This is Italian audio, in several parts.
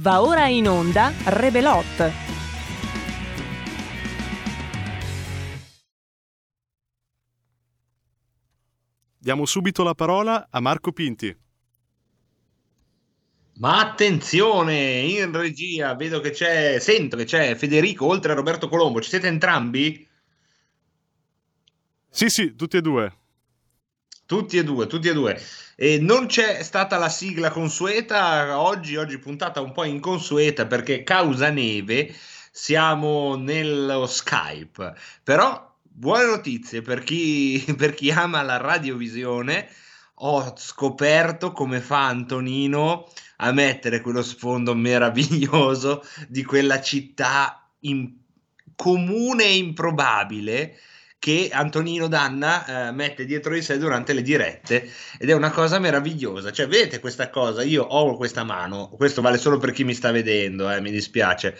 Va ora in onda Rebelot. Diamo subito la parola a Marco Pinti. Ma attenzione, in regia vedo che c'è, sento che c'è Federico oltre a Roberto Colombo. Ci siete entrambi? Sì, sì, tutti e due. Tutti e due, tutti e due. E non c'è stata la sigla consueta oggi, oggi puntata un po' inconsueta perché causa neve siamo nello Skype. Però buone notizie per chi, per chi ama la radiovisione. Ho scoperto come fa Antonino a mettere quello sfondo meraviglioso di quella città in, comune e improbabile che Antonino Danna eh, mette dietro di sé durante le dirette ed è una cosa meravigliosa. Cioè, vedete questa cosa? Io ho questa mano, questo vale solo per chi mi sta vedendo, eh, mi dispiace.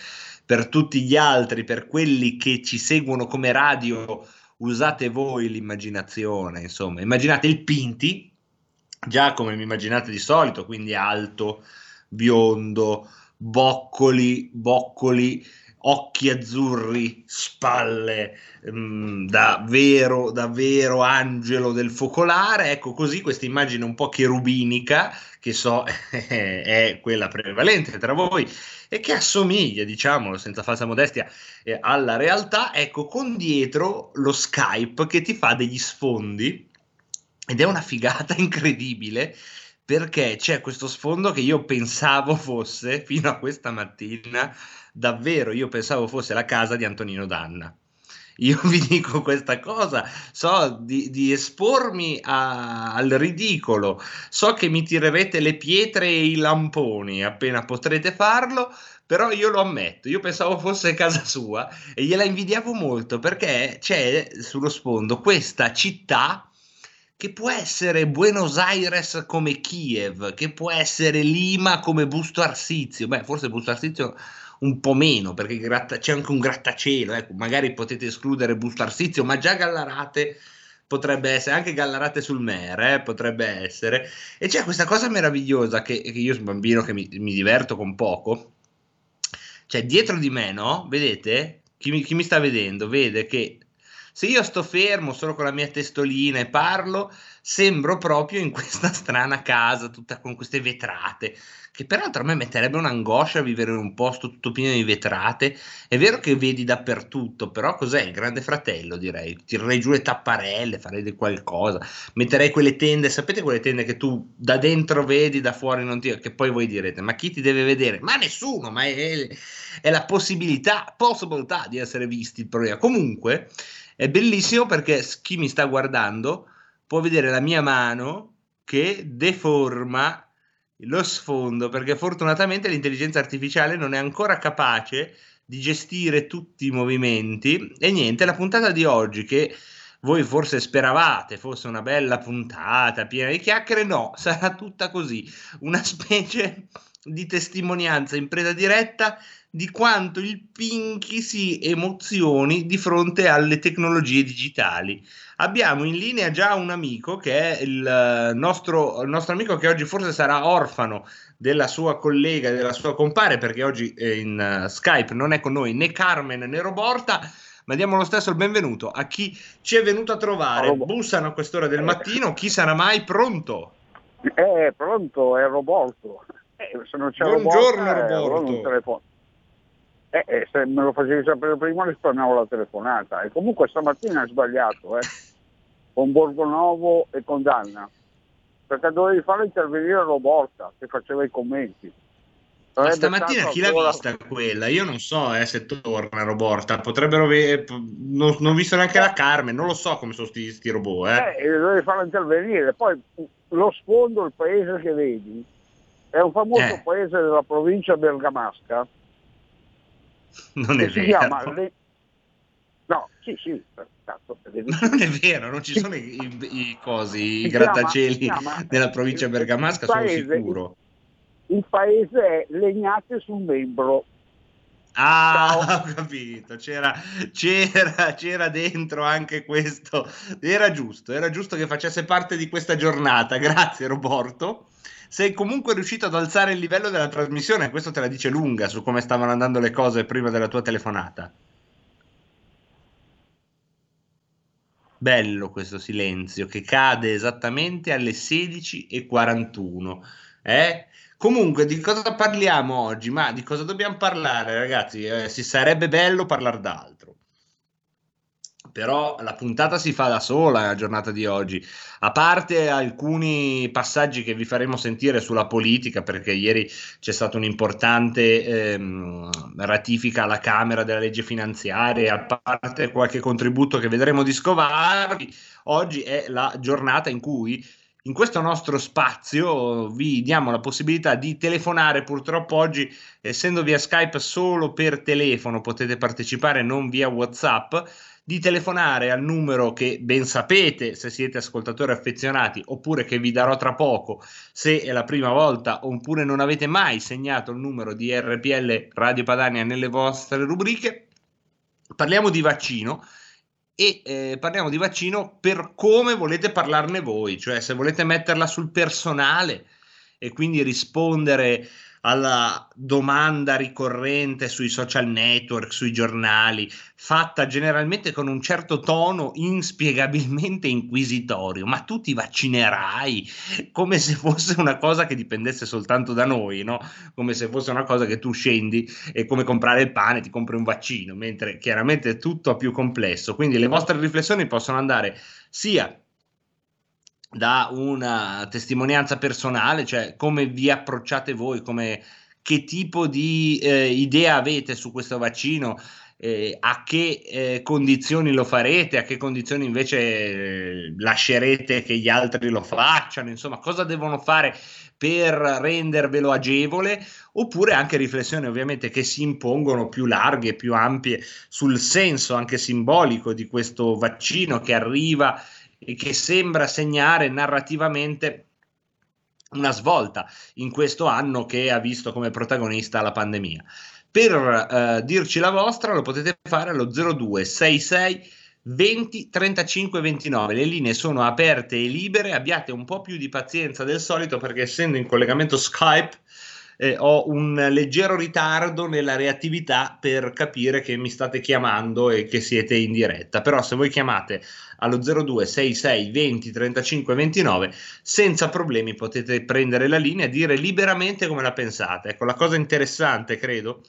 Per tutti gli altri, per quelli che ci seguono come radio, usate voi l'immaginazione, insomma, immaginate il Pinti, già come mi immaginate di solito, quindi alto, biondo, boccoli, boccoli occhi azzurri, spalle, mh, mm, da, vero, da angelo del focolare, ecco così questa immagine un po' cherubinica, che so è quella prevalente tra voi, e che assomiglia, diciamolo senza falsa modestia, eh, alla realtà, ecco con dietro lo Skype che ti fa degli sfondi ed è una figata incredibile perché c'è questo sfondo che io pensavo fosse fino a questa mattina davvero io pensavo fosse la casa di Antonino Danna. Io vi dico questa cosa, so di, di espormi a, al ridicolo, so che mi tirerete le pietre e i lamponi appena potrete farlo, però io lo ammetto, io pensavo fosse casa sua e gliela invidiavo molto perché c'è sullo sfondo questa città che può essere Buenos Aires come Kiev, che può essere Lima come Busto Arsizio, beh forse Busto Arsizio un po' meno perché gratta- c'è anche un grattacielo, ecco, magari potete escludere Bustarsizio, ma già Gallarate potrebbe essere, anche Gallarate sul Mere eh, potrebbe essere, e c'è questa cosa meravigliosa che, che io sono bambino che mi, mi, diverto con poco, cioè dietro di me, no? Vedete? Chi mi, chi mi sta vedendo vede che se io sto fermo solo con la mia testolina e parlo, sembro proprio in questa strana casa, tutta con queste vetrate, che peraltro a me metterebbe un'angoscia vivere in un posto tutto pieno di vetrate. È vero che vedi dappertutto, però cos'è? Il grande fratello, direi. Tirerei giù le tapparelle, farei qualcosa, metterei quelle tende, sapete quelle tende che tu da dentro vedi, da fuori non ti... che poi voi direte, ma chi ti deve vedere? Ma nessuno, ma è, è la possibilità, possibilità di essere visti il problema. Comunque, è bellissimo perché chi mi sta guardando può vedere la mia mano che deforma lo sfondo perché fortunatamente l'intelligenza artificiale non è ancora capace di gestire tutti i movimenti. E niente, la puntata di oggi che voi forse speravate fosse una bella puntata piena di chiacchiere, no, sarà tutta così, una specie di testimonianza in preda diretta di quanto il Pinky si emozioni di fronte alle tecnologie digitali. Abbiamo in linea già un amico che è il nostro, il nostro amico che oggi forse sarà orfano della sua collega, della sua compare, perché oggi in uh, Skype non è con noi né Carmen né Roborta, ma diamo lo stesso il benvenuto a chi ci è venuto a trovare. Bussano a quest'ora del mattino, chi sarà mai pronto? Eh, pronto, è Roborto. Eh, se non c'è Buongiorno Roborto. Roborto. Eh, eh, se me lo facevi sapere prima risparmiavo la telefonata. E comunque stamattina hai sbagliato, eh, con Borgonovo e con Danna, perché dovevi fare intervenire Roborta che faceva i commenti. Ma stamattina chi l'ha vista quella? Io non so eh, se torna Roborta, potrebbero ve- non, non ho visto neanche la Carmen, non lo so come sono sti, sti robot. Eh. Eh, dovevi farla intervenire, poi lo sfondo, il paese che vedi, è un famoso eh. paese della provincia bergamasca non è vero. Le... No, sì, sì, cazzo, Ma non è vero, non ci sono i, i, i cosi, i grattacieli chiama, nella provincia bergamasca, sono sicuro. Il, paese è Legnate sul membro. Ah, Ciao. ho capito, c'era, c'era, c'era dentro anche questo, era giusto, era giusto che facesse parte di questa giornata, grazie Roborto. sei comunque riuscito ad alzare il livello della trasmissione, questo te la dice lunga su come stavano andando le cose prima della tua telefonata. Bello questo silenzio che cade esattamente alle 16.41. Eh? Comunque, di cosa parliamo oggi? Ma di cosa dobbiamo parlare, ragazzi? Eh, si sarebbe bello parlare d'altro però la puntata si fa da sola la giornata di oggi, a parte alcuni passaggi che vi faremo sentire sulla politica, perché ieri c'è stata un'importante ehm, ratifica alla Camera della legge finanziaria, a parte qualche contributo che vedremo di scovarvi, oggi è la giornata in cui in questo nostro spazio vi diamo la possibilità di telefonare, purtroppo oggi essendo via Skype solo per telefono potete partecipare non via WhatsApp di telefonare al numero che ben sapete se siete ascoltatori affezionati oppure che vi darò tra poco se è la prima volta oppure non avete mai segnato il numero di RPL Radio Padania nelle vostre rubriche. Parliamo di vaccino e eh, parliamo di vaccino per come volete parlarne voi, cioè se volete metterla sul personale e quindi rispondere alla domanda ricorrente sui social network, sui giornali, fatta generalmente con un certo tono inspiegabilmente inquisitorio, ma tu ti vaccinerai come se fosse una cosa che dipendesse soltanto da noi, no? Come se fosse una cosa che tu scendi e come comprare il pane ti compri un vaccino, mentre chiaramente è tutto più complesso. Quindi le vostre riflessioni possono andare sia da una testimonianza personale, cioè come vi approcciate voi, come, che tipo di eh, idea avete su questo vaccino, eh, a che eh, condizioni lo farete, a che condizioni invece eh, lascerete che gli altri lo facciano, insomma, cosa devono fare per rendervelo agevole, oppure anche riflessioni ovviamente che si impongono più larghe, più ampie sul senso anche simbolico di questo vaccino che arriva e che sembra segnare narrativamente una svolta in questo anno che ha visto come protagonista la pandemia. Per eh, dirci la vostra lo potete fare allo 0266 20 35 29. Le linee sono aperte e libere. Abbiate un po' più di pazienza del solito perché essendo in collegamento Skype eh, ho un leggero ritardo nella reattività per capire che mi state chiamando e che siete in diretta. Però se voi chiamate allo 02 66 20 35 29 senza problemi potete prendere la linea e dire liberamente come la pensate. Ecco, la cosa interessante, credo,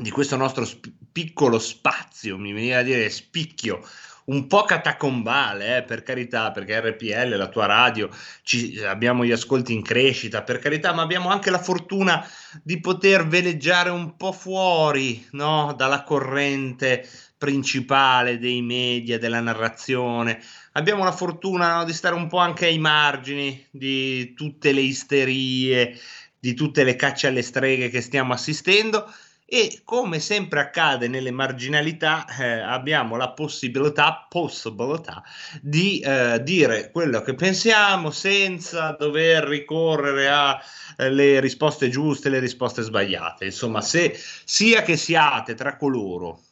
di questo nostro sp- piccolo spazio, mi veniva a dire spicchio, un po' catacombale, eh, per carità, perché RPL, la tua radio, ci, abbiamo gli ascolti in crescita, per carità, ma abbiamo anche la fortuna di poter veleggiare un po' fuori no, dalla corrente principale dei media, della narrazione. Abbiamo la fortuna no, di stare un po' anche ai margini di tutte le isterie, di tutte le cacce alle streghe che stiamo assistendo e come sempre accade nelle marginalità eh, abbiamo la possibilità, possibilità di eh, dire quello che pensiamo senza dover ricorrere alle eh, risposte giuste, le risposte sbagliate. Insomma, se sia che siate tra coloro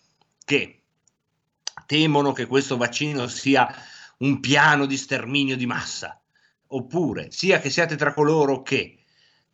che temono che questo vaccino sia un piano di sterminio di massa, oppure sia che siate tra coloro che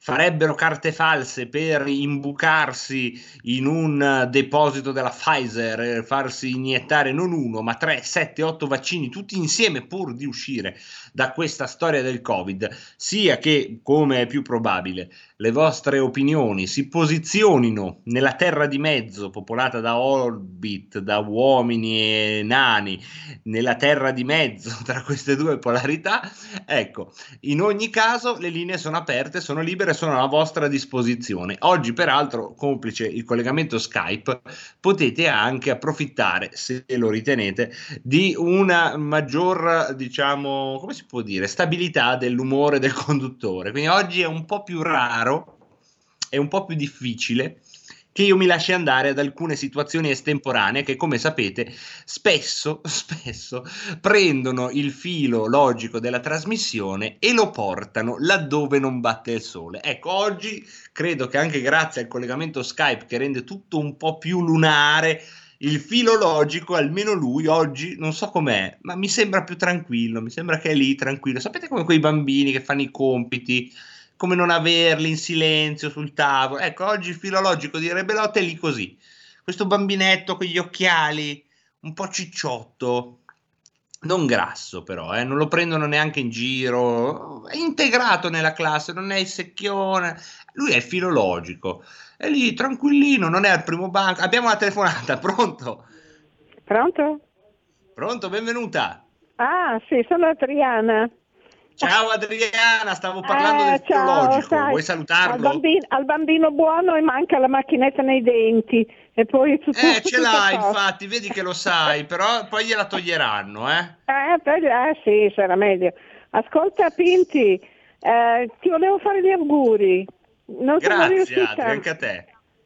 farebbero carte false per imbucarsi in un deposito della Pfizer e farsi iniettare non uno, ma tre, sette, otto vaccini tutti insieme pur di uscire da questa storia del Covid, sia che, come è più probabile, le vostre opinioni si posizionino nella terra di mezzo popolata da orbit, da uomini e nani, nella terra di mezzo tra queste due polarità, ecco, in ogni caso le linee sono aperte, sono libere sono a vostra disposizione. Oggi, peraltro, complice il collegamento Skype, potete anche approfittare, se lo ritenete, di una maggior, diciamo, come si può dire, stabilità dell'umore del conduttore. Quindi oggi è un po' più raro, è un po' più difficile che io mi lasci andare ad alcune situazioni estemporanee che, come sapete, spesso, spesso prendono il filo logico della trasmissione e lo portano laddove non batte il sole. Ecco, oggi credo che anche grazie al collegamento Skype che rende tutto un po' più lunare, il filologico, almeno lui oggi, non so com'è, ma mi sembra più tranquillo, mi sembra che è lì tranquillo. Sapete come quei bambini che fanno i compiti, come non averli in silenzio sul tavolo? Ecco, oggi il filologico di Rebelotte è lì così. Questo bambinetto con gli occhiali, un po' cicciotto, non grasso però, eh, non lo prendono neanche in giro, è integrato nella classe, non è il secchione, lui è il filologico, è lì tranquillino, non è al primo banco. Abbiamo una telefonata, pronto? Pronto? Pronto, benvenuta. Ah, sì, sono Adriana. Ciao Adriana, stavo parlando eh, del ciao, vuoi salutarlo? Al bambino, al bambino, buono e manca la macchinetta nei denti. E poi tutto, eh, ce l'hai infatti, vedi che lo sai, però poi gliela toglieranno, eh? Eh, per, eh sì, sarà meglio. Ascolta Pinti, eh, ti volevo fare gli auguri. Non Grazie Adri, anche a te.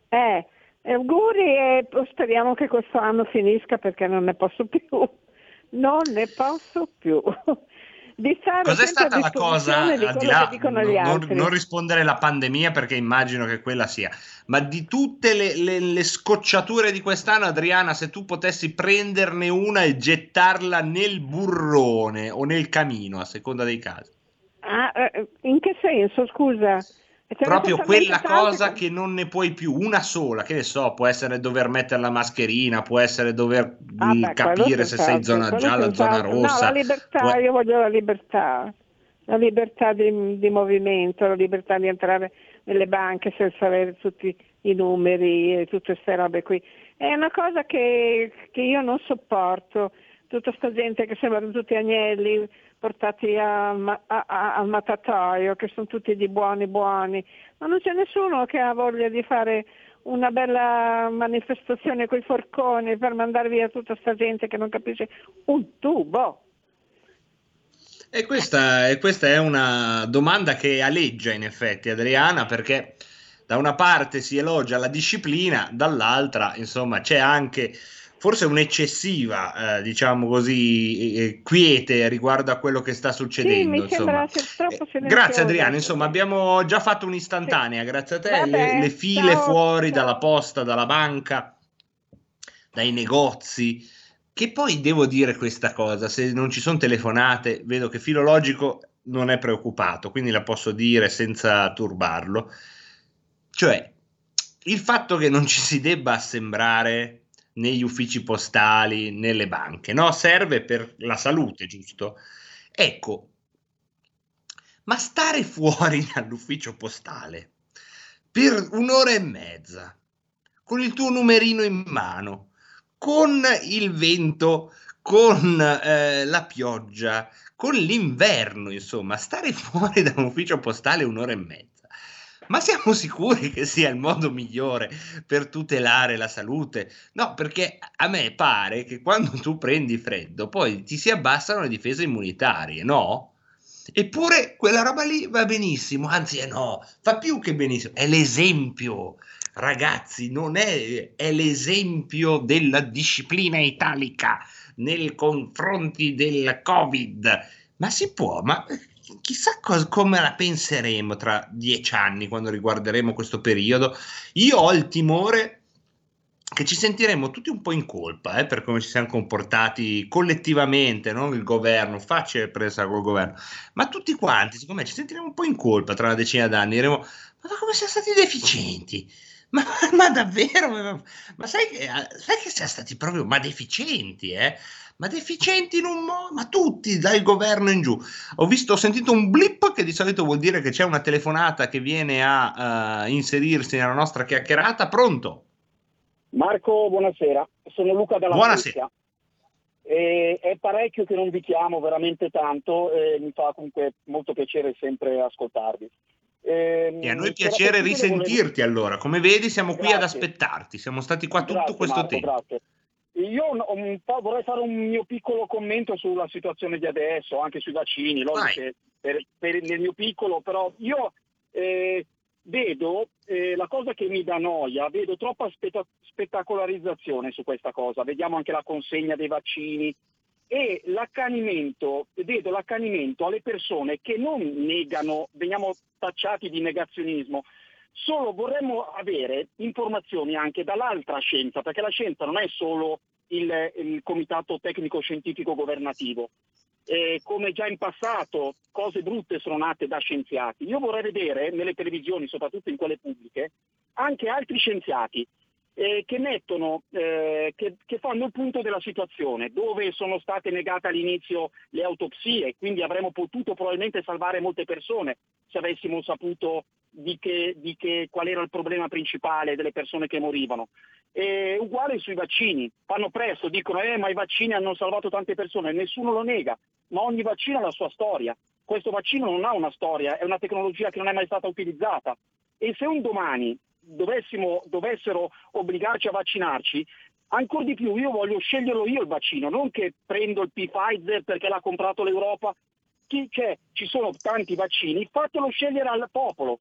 Eh, auguri e speriamo che questo anno finisca perché non ne posso più. Non ne posso più. Cos'è stata la cosa, al di là, non, non, rispondere alla pandemia perché immagino che quella sia, ma di tutte le, le, le, scocciature di quest'anno, Adriana, se tu potessi prenderne una e gettarla nel burrone o nel camino, a seconda dei casi. Ah, eh, in che senso, scusa? Proprio quella cosa che non ne puoi più, una sola, che ne so, può essere dover mettere la mascherina, può essere dover ah, beh, capire se sei zona gialla, zona rossa. No, la libertà, può... io voglio la libertà, la libertà di, di, movimento, la libertà di entrare nelle banche senza avere tutti i numeri e tutte queste robe qui. È una cosa che, che io non sopporto, tutta questa gente che sembrano tutti agnelli, portati al mattatoio, che sono tutti di buoni buoni, ma non c'è nessuno che ha voglia di fare una bella manifestazione con i forconi per mandare via tutta questa gente che non capisce un tubo. E questa, e questa è una domanda che aleggia in effetti Adriana perché da una parte si elogia la disciplina, dall'altra insomma c'è anche forse un'eccessiva, eh, diciamo così, eh, quiete riguardo a quello che sta succedendo. Sì, eh, grazie Adriano, insomma abbiamo già fatto un'istantanea, sì. grazie a te, Vabbè, le, le, file ciao, fuori ciao. dalla posta, dalla banca, dai negozi. Che poi devo dire questa cosa, se non ci sono telefonate, vedo che Filologico non è preoccupato, quindi la posso dire senza turbarlo. Cioè, il fatto che non ci si debba assembrare negli uffici postali, nelle banche, no? Serve per la salute, giusto? Ecco, ma stare fuori dall'ufficio postale per un'ora e mezza, con il tuo numerino in mano, con il vento, con eh, la pioggia, con l'inverno, insomma, stare fuori da un ufficio postale un'ora e mezza ma siamo sicuri che sia il modo migliore per tutelare la salute? No, perché a me pare che quando tu prendi freddo poi ti si abbassano le difese immunitarie, no? Eppure quella roba lì va benissimo, anzi eh no, fa più che benissimo, è l'esempio, ragazzi, non è, è l'esempio della disciplina italica nei confronti del Covid. Ma si può, ma chissà cos- come la penseremo tra dieci anni quando riguarderemo questo periodo. Io ho il timore che ci sentiremo tutti un po' in colpa eh, per come ci siamo comportati collettivamente, non il governo, facile presa col governo, ma tutti quanti, secondo me, ci sentiremo un po' in colpa tra una decina d'anni, diremo, ma come siamo stati deficienti? Ma, ma davvero? Ma, ma sai, che, sai, che, siamo stati proprio ma deficienti, eh? ma deficienti in un modo, ma tutti dal governo in giù. Ho visto, ho sentito un blip che di solito vuol dire che c'è una telefonata che viene a uh, inserirsi nella nostra chiacchierata. Pronto? Marco, buonasera. Sono Luca dalla Buonasera. E, è parecchio che non vi chiamo, veramente tanto, e mi fa comunque molto piacere sempre ascoltarvi. E, e a noi piacere risentirti volevo... allora, come vedi siamo qui grazie. ad aspettarti, siamo stati qua tutto grazie, questo Marco, tempo. Grazie. Io un vorrei fare un mio piccolo commento sulla situazione di adesso, anche sui vaccini, per, per, nel mio piccolo, però io eh, vedo eh, la cosa che mi dà noia, vedo troppa spetta- spettacolarizzazione su questa cosa, vediamo anche la consegna dei vaccini e l'accanimento, vedo l'accanimento alle persone che non negano, veniamo tacciati di negazionismo, solo vorremmo avere informazioni anche dall'altra scienza, perché la scienza non è solo il, il comitato tecnico scientifico governativo. Eh, come già in passato cose brutte sono nate da scienziati. Io vorrei vedere nelle televisioni, soprattutto in quelle pubbliche, anche altri scienziati eh, che mettono, eh, che, che, fanno il punto della situazione, dove sono state negate all'inizio le autopsie, quindi avremmo potuto probabilmente salvare molte persone se avessimo saputo di che, di che, qual era il problema principale delle persone che morivano. E uguale sui vaccini, fanno presto, dicono eh, ma i vaccini hanno salvato tante persone, nessuno lo nega, ma ogni vaccino ha la sua storia. Questo vaccino non ha una storia, è una tecnologia che non è mai stata utilizzata. E se un domani dovessero obbligarci a vaccinarci, ancora di più io voglio sceglierlo io il vaccino, non che prendo il Pfizer perché l'ha comprato l'Europa. Chi c'è? Ci sono tanti vaccini, fatelo scegliere al popolo,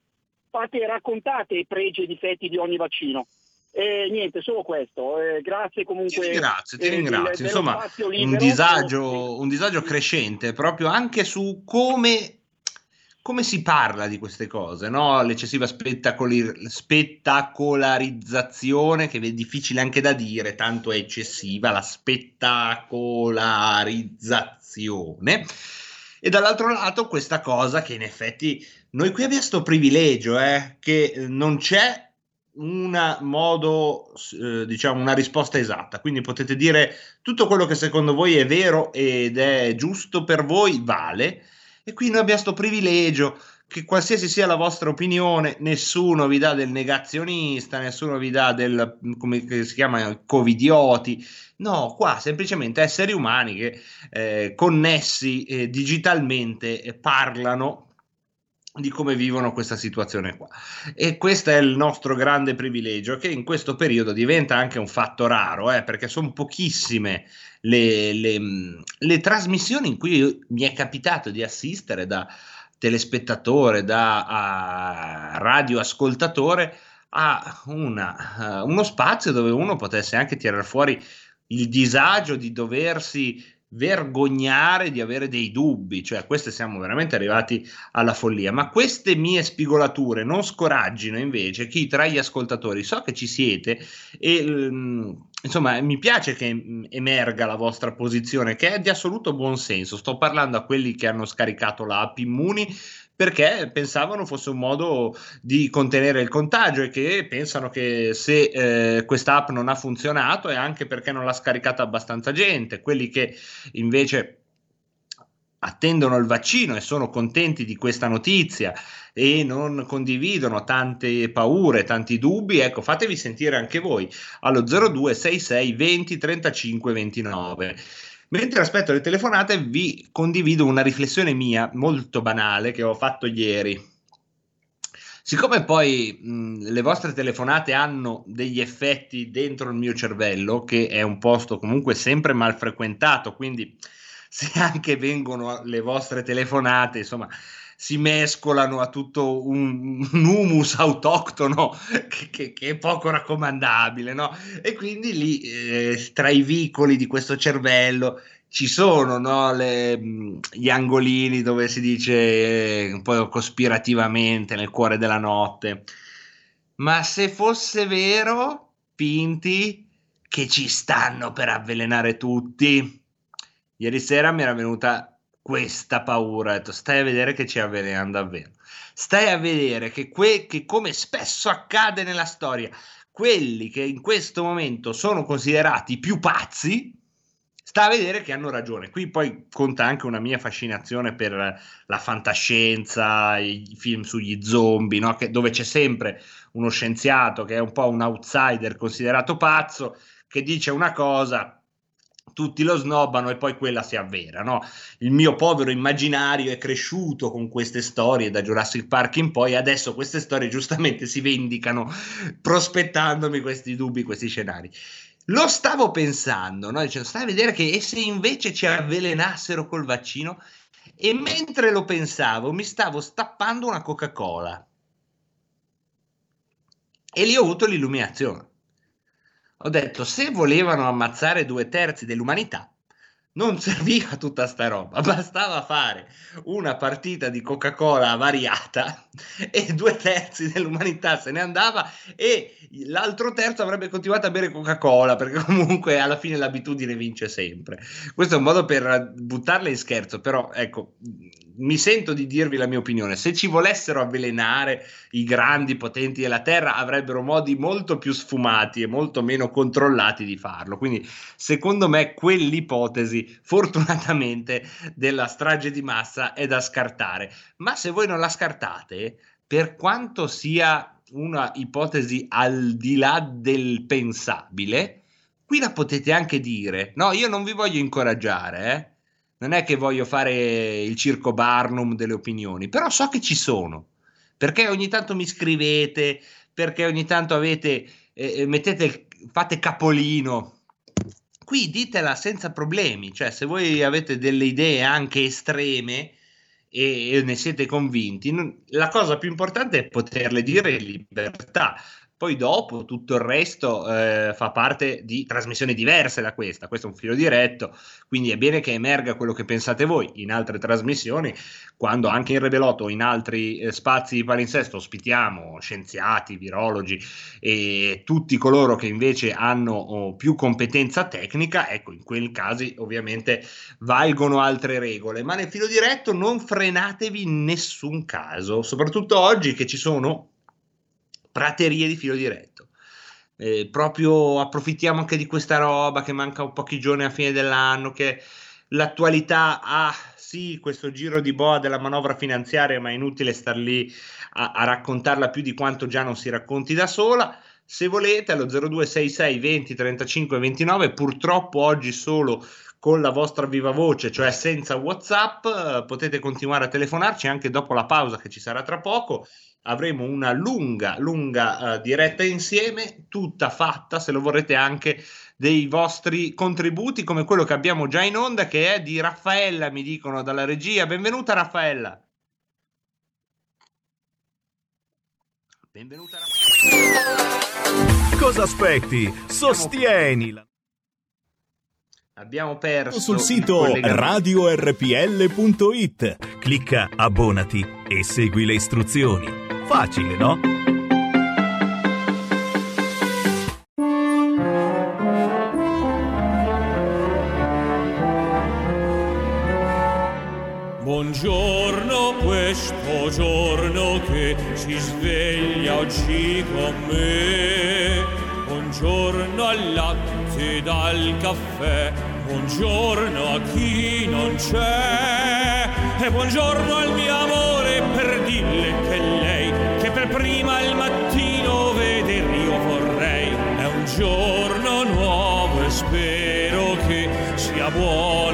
fate, raccontate i pregi e i difetti di ogni vaccino. E niente, solo questo. Eh, grazie comunque. Ti ringrazio, ti ringrazio. Del, Insomma, un disagio, un disagio crescente proprio anche su come come si parla di queste cose, no? L'eccessiva spettacolarizzazione, che è difficile anche da dire, tanto è eccessiva, la spettacolarizzazione. E dall'altro lato questa cosa che in effetti noi qui abbiamo questo privilegio, eh, che non c'è un modo, eh, diciamo, una risposta esatta. Quindi potete dire tutto quello che secondo voi è vero ed è giusto per voi, vale e qui noi abbiamo questo privilegio che qualsiasi sia la vostra opinione, nessuno vi dà del negazionista, nessuno vi dà del, come si chiama, covidioti. No, qua semplicemente esseri umani che eh, connessi eh, digitalmente eh, parlano di come vivono questa situazione qua. E questo è il nostro grande privilegio, che in questo periodo diventa anche un fatto raro, eh, perché sono pochissime le, le, le, trasmissioni in cui mi è capitato di assistere da telespettatore, da radioascoltatore a una, uh, uno spazio dove uno potesse anche tirare fuori il disagio di doversi vergognare di avere dei dubbi, cioè queste siamo veramente arrivati alla follia, ma queste mie spigolature non scoraggino invece chi tra gli ascoltatori, so che ci siete e mm, insomma mi piace che mm, emerga la vostra posizione che è di assoluto buon senso, sto parlando a quelli che hanno scaricato l'app Immuni perché pensavano fosse un modo di contenere il contagio e che pensano che se eh, questa app non ha funzionato è anche perché non l'ha scaricata abbastanza gente, quelli che invece attendono il vaccino e sono contenti di questa notizia e non condividono tante paure, tanti dubbi, ecco, fatevi sentire anche voi allo 0266 20 35 29. Mentre aspetto le telefonate, vi condivido una riflessione mia molto banale che ho fatto ieri. Siccome poi mh, le vostre telefonate hanno degli effetti dentro il mio cervello, che è un posto comunque sempre mal frequentato, quindi se anche vengono le vostre telefonate, insomma, si mescolano a tutto un, un humus autoctono che, che, che, è poco raccomandabile, no? E quindi lì eh, tra i vicoli di questo cervello ci sono no, le, gli angolini dove si dice eh, un po' cospirativamente nel cuore della notte. Ma se fosse vero, Pinti, che ci stanno per avvelenare tutti, ieri sera mi era venuta questa paura. Ho detto, stai a vedere che ci avvelenano davvero. Stai a vedere che, que- che come spesso accade nella storia, quelli che in questo momento sono considerati più pazzi, sta a vedere che hanno ragione. Qui poi conta anche una mia fascinazione per la fantascienza, i film sugli zombie, no? che, dove c'è sempre uno scienziato che è un po' un outsider considerato pazzo, che dice una cosa tutti lo snobbano e poi quella si avvera. No? Il mio povero immaginario è cresciuto con queste storie da Jurassic Park in poi, adesso queste storie giustamente si vendicano prospettandomi questi dubbi, questi scenari. Lo stavo pensando, no? Dicevo, stai a vedere che e se invece ci avvelenassero col vaccino? E mentre lo pensavo, mi stavo stappando una Coca-Cola. E lì ho avuto l'illuminazione ho detto se volevano ammazzare due terzi dell'umanità non serviva tutta sta roba, bastava fare una partita di Coca-Cola variata e due terzi dell'umanità se ne andava e l'altro terzo avrebbe continuato a bere Coca-Cola perché comunque alla fine l'abitudine vince sempre. Questo è un modo per buttarla in scherzo, però ecco, mi sento di dirvi la mia opinione. Se ci volessero avvelenare i grandi potenti della Terra, avrebbero modi molto più sfumati e molto meno controllati di farlo. Quindi, secondo me, quell'ipotesi, fortunatamente, della strage di massa è da scartare. Ma se voi non la scartate, per quanto sia una ipotesi al di là del pensabile, qui la potete anche dire. No, io non vi voglio incoraggiare, eh? non è che voglio fare il circo Barnum delle opinioni, però so che ci sono, perché ogni tanto mi scrivete, perché ogni tanto avete, eh, eh mettete, fate capolino. Qui ditela senza problemi, cioè se voi avete delle idee anche estreme e, ne siete convinti, la cosa più importante è poterle dire libertà. Poi dopo tutto il resto eh, fa parte di trasmissioni diverse da questa, questo è un filo diretto, quindi è bene che emerga quello che pensate voi in altre trasmissioni, quando anche in Rebelotto o in altri eh, spazi di palinsesto ospitiamo scienziati, virologi e tutti coloro che invece hanno oh, più competenza tecnica, ecco in quei casi ovviamente valgono altre regole, ma nel filo diretto non frenatevi in nessun caso, soprattutto oggi che ci sono praterie di filo diretto. Eh, proprio approfittiamo anche di questa roba che manca pochi giorni a fine dell'anno, che l'attualità ha sì questo giro di boa della manovra finanziaria, ma è inutile star lì a, a raccontarla più di quanto già non si racconti da sola. Se volete allo 0266 20 35 29, purtroppo oggi solo con la vostra viva voce, cioè senza WhatsApp, potete continuare a telefonarci anche dopo la pausa che ci sarà tra poco avremo una lunga, lunga uh, diretta insieme, tutta fatta, se lo vorrete anche, dei vostri contributi, come quello che abbiamo già in onda, che è di Raffaella, mi dicono dalla regia. Benvenuta Raffaella. Benvenuta Raffaella. Cosa aspetti? Sostienila. Abbiamo perso sul sito radiorpl.it. Clicca abbonati e segui le istruzioni. Facile, no? Buongiorno questo giorno che si sveglia oggi con me. Buongiorno al latte dal caffè. Buongiorno a chi non c'è. E buongiorno al mio amore per dirle che lei per prima al mattino veder io vorrei. È un giorno nuovo e spero che sia buono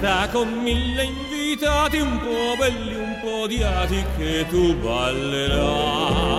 festa con mille invitati, un po' belli, un po' odiati che tu ballerai.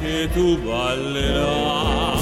Che tu ballerai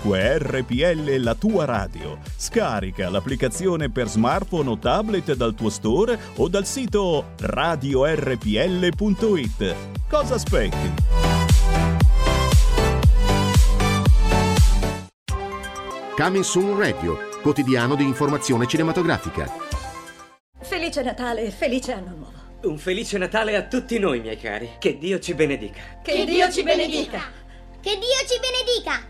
ovunque RPL la tua radio. Scarica l'applicazione per smartphone o tablet dal tuo store o dal sito radiorpl.it. Cosa aspetti? Coming Soon Radio, quotidiano di informazione cinematografica. Felice Natale e felice anno nuovo. Un felice Natale a tutti noi, miei cari. Che Dio ci benedica. Che, Dio ci benedica. Che Dio ci benedica,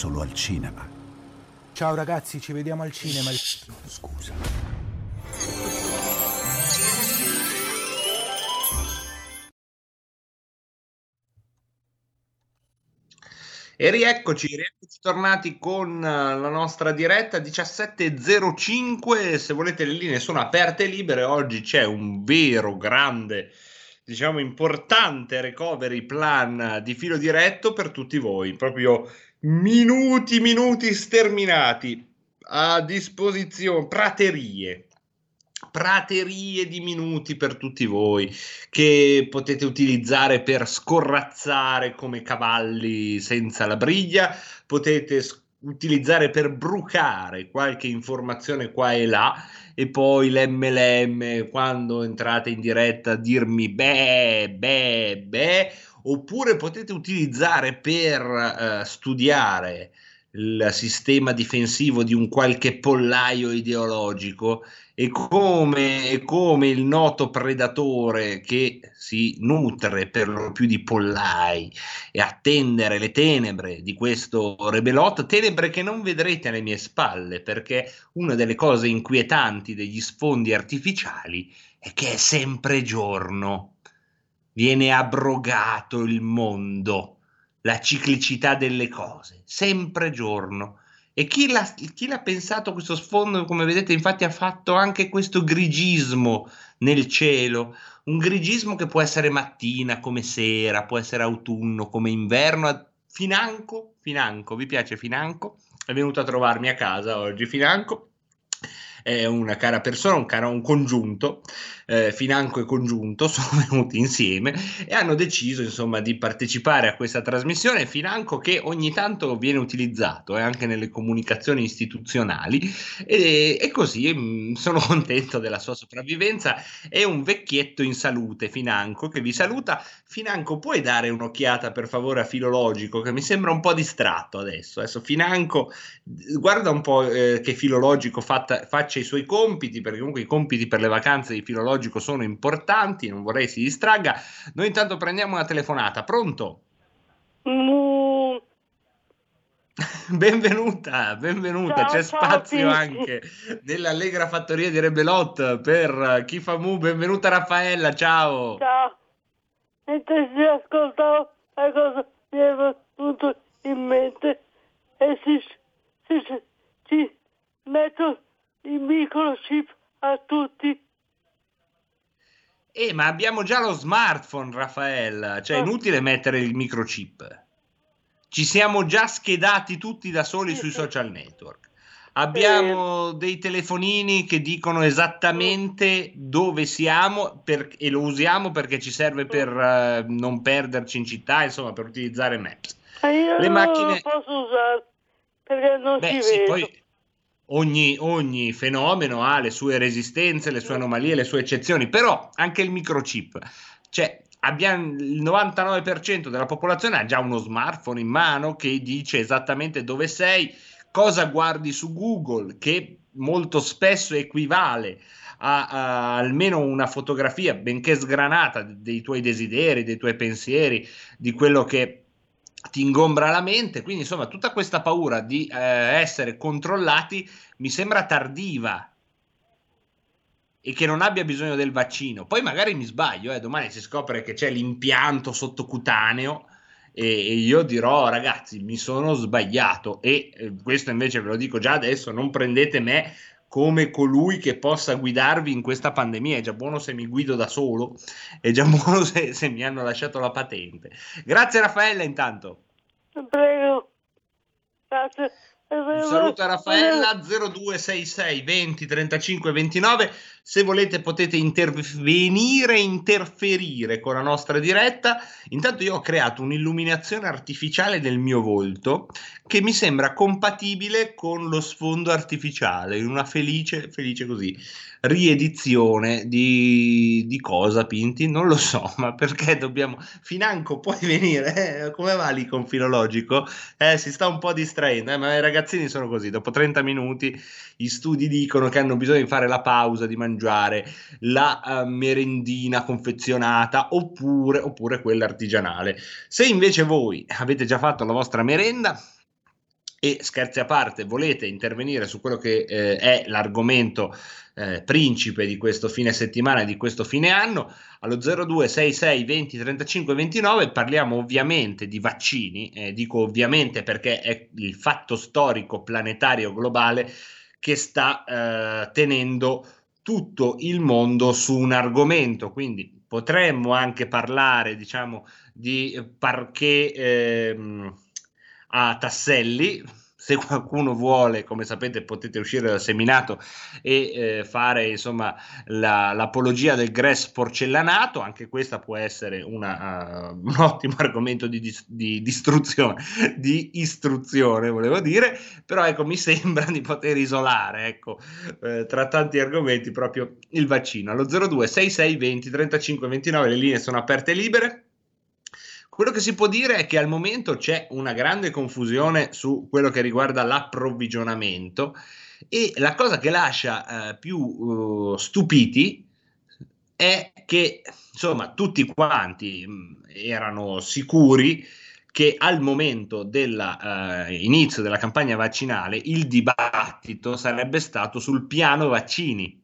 Solo al cinema. Ciao ragazzi, ci vediamo al cinema. Scusa. E rieccoci, rieccoci tornati con eh, la nostra diretta 17.05. Se volete, le linee sono aperte e libere. Oggi c'è un vero, grande, diciamo importante recovery plan di filo diretto per tutti voi. Proprio minuti, minuti sterminati. A disposizione, praterie. Praterie di minuti per tutti voi che potete utilizzare per scorrazzare come cavalli senza la briglia, potete s- utilizzare per brucare qualche informazione qua e là. E poi l'MLM quando entrate in diretta dirmi beh, beh, beh, oppure potete utilizzare per eh, studiare il sistema difensivo di un qualche pollaio ideologico e come, e come il noto predatore che si nutre per lo più di pollai e attendere le tenebre di questo rebelot, tenebre che non vedrete alle mie spalle perché una delle cose inquietanti degli sfondi artificiali è che è sempre giorno. Viene abrogato il mondo, la ciclicità delle cose, sempre giorno. E chi l'ha, chi l'ha pensato questo sfondo, come vedete, infatti ha fatto anche questo grigismo nel cielo, un grigismo che può essere mattina come sera, può essere autunno come inverno. Financo, Financo, vi piace Financo? È venuto a trovarmi a casa oggi Financo è una cara persona, un, cara, un congiunto, eh, Financo e Congiunto sono venuti insieme e hanno deciso insomma di partecipare a questa trasmissione. Financo che ogni tanto viene utilizzato eh, anche nelle comunicazioni istituzionali e, e così mm, sono contento della sua sopravvivenza. È un vecchietto in salute, Financo, che vi saluta. Financo, puoi dare un'occhiata per favore a Filologico che mi sembra un po' distratto adesso. Adesso Financo, guarda un po' eh, che Filologico fatta, faccia i suoi compiti, perché comunque i compiti per le vacanze di Filologico sono importanti, non vorrei si distragga. Noi intanto prendiamo una telefonata. Pronto? Mm. benvenuta, benvenuta. Ciao, C'è ciao, spazio anche nell'Allegra Fattoria di Rebelot per chi fa mu. Benvenuta Raffaella, ciao. Ciao mentre si ascoltava la cosa mi è venuto in mente e si, si, si, si metto il microchip a tutti. Eh, ma abbiamo già lo smartphone, Raffaella, cioè è inutile mettere il microchip. Ci siamo già schedati tutti da soli sui social network. Abbiamo dei telefonini che dicono esattamente dove siamo per, e lo usiamo perché ci serve per uh, non perderci in città, insomma, per utilizzare Maps. io Le macchine... non lo posso usare perché non Beh, ci sì, vedo. Poi ogni, ogni fenomeno ha le sue resistenze, le sue anomalie, le sue eccezioni, però anche il microchip. Cioè, abbiamo il 99% della popolazione ha già uno smartphone in mano che dice esattamente dove sei cosa guardi su Google, che molto spesso equivale a, a, almeno una fotografia, benché sgranata, dei tuoi desideri, dei tuoi pensieri, di quello che ti ingombra la mente. Quindi, insomma, tutta questa paura di eh, essere controllati mi sembra tardiva e che non abbia bisogno del vaccino. Poi magari mi sbaglio, eh, domani si scopre che c'è l'impianto sottocutaneo e, e io dirò ragazzi mi sono sbagliato e eh, questo invece ve lo dico già adesso, non prendete me come colui che possa guidarvi in questa pandemia. È già buono se mi guido da solo, è già buono se, se mi hanno lasciato la patente. Grazie Raffaella intanto. Prego. Grazie. Un saluto a Raffaella 0266 20 35 29. Se volete potete intervenire, interferire con la nostra diretta. Intanto io ho creato un'illuminazione artificiale del mio volto che mi sembra compatibile con lo sfondo artificiale, in una felice, felice così, riedizione di, di cosa, Pinti? Non lo so, ma perché dobbiamo... Financo, puoi venire? Eh, come va lì con filologico? Eh, si sta un po' distraendo, eh, ma i ragazzini sono così, dopo 30 minuti gli studi dicono che hanno bisogno di fare la pausa, di mangiare la uh, merendina confezionata oppure, oppure quella artigianale. Se invece voi avete già fatto la vostra merenda, e scherzi a parte, volete intervenire su quello che eh, è l'argomento eh, principe di questo fine settimana e di questo fine anno, allo 0266 20 35 29 parliamo ovviamente di vaccini, eh, dico ovviamente perché è il fatto storico planetario globale che sta eh, tenendo tutto il mondo su un argomento, quindi potremmo anche parlare, diciamo, di parquet ehm, a tasselli, se qualcuno vuole, come sapete, potete uscire dal seminato e eh, fare insomma la, l'apologia del grass porcellanato. Anche questa può essere una, uh, un ottimo argomento di, di, di, distruzione, di istruzione, volevo dire. Però ecco, mi sembra di poter isolare, ecco, eh, tra tanti argomenti, proprio il vaccino. Allo 02 66 20 35 29 le linee sono aperte e libere. Quello che si può dire è che al momento c'è una grande confusione su quello che riguarda l'approvvigionamento e la cosa che lascia eh, più uh, stupiti è che insomma tutti quanti mh, mm, erano sicuri che al momento dell'inizio uh, della campagna vaccinale il dibattito sarebbe stato sul piano vaccini,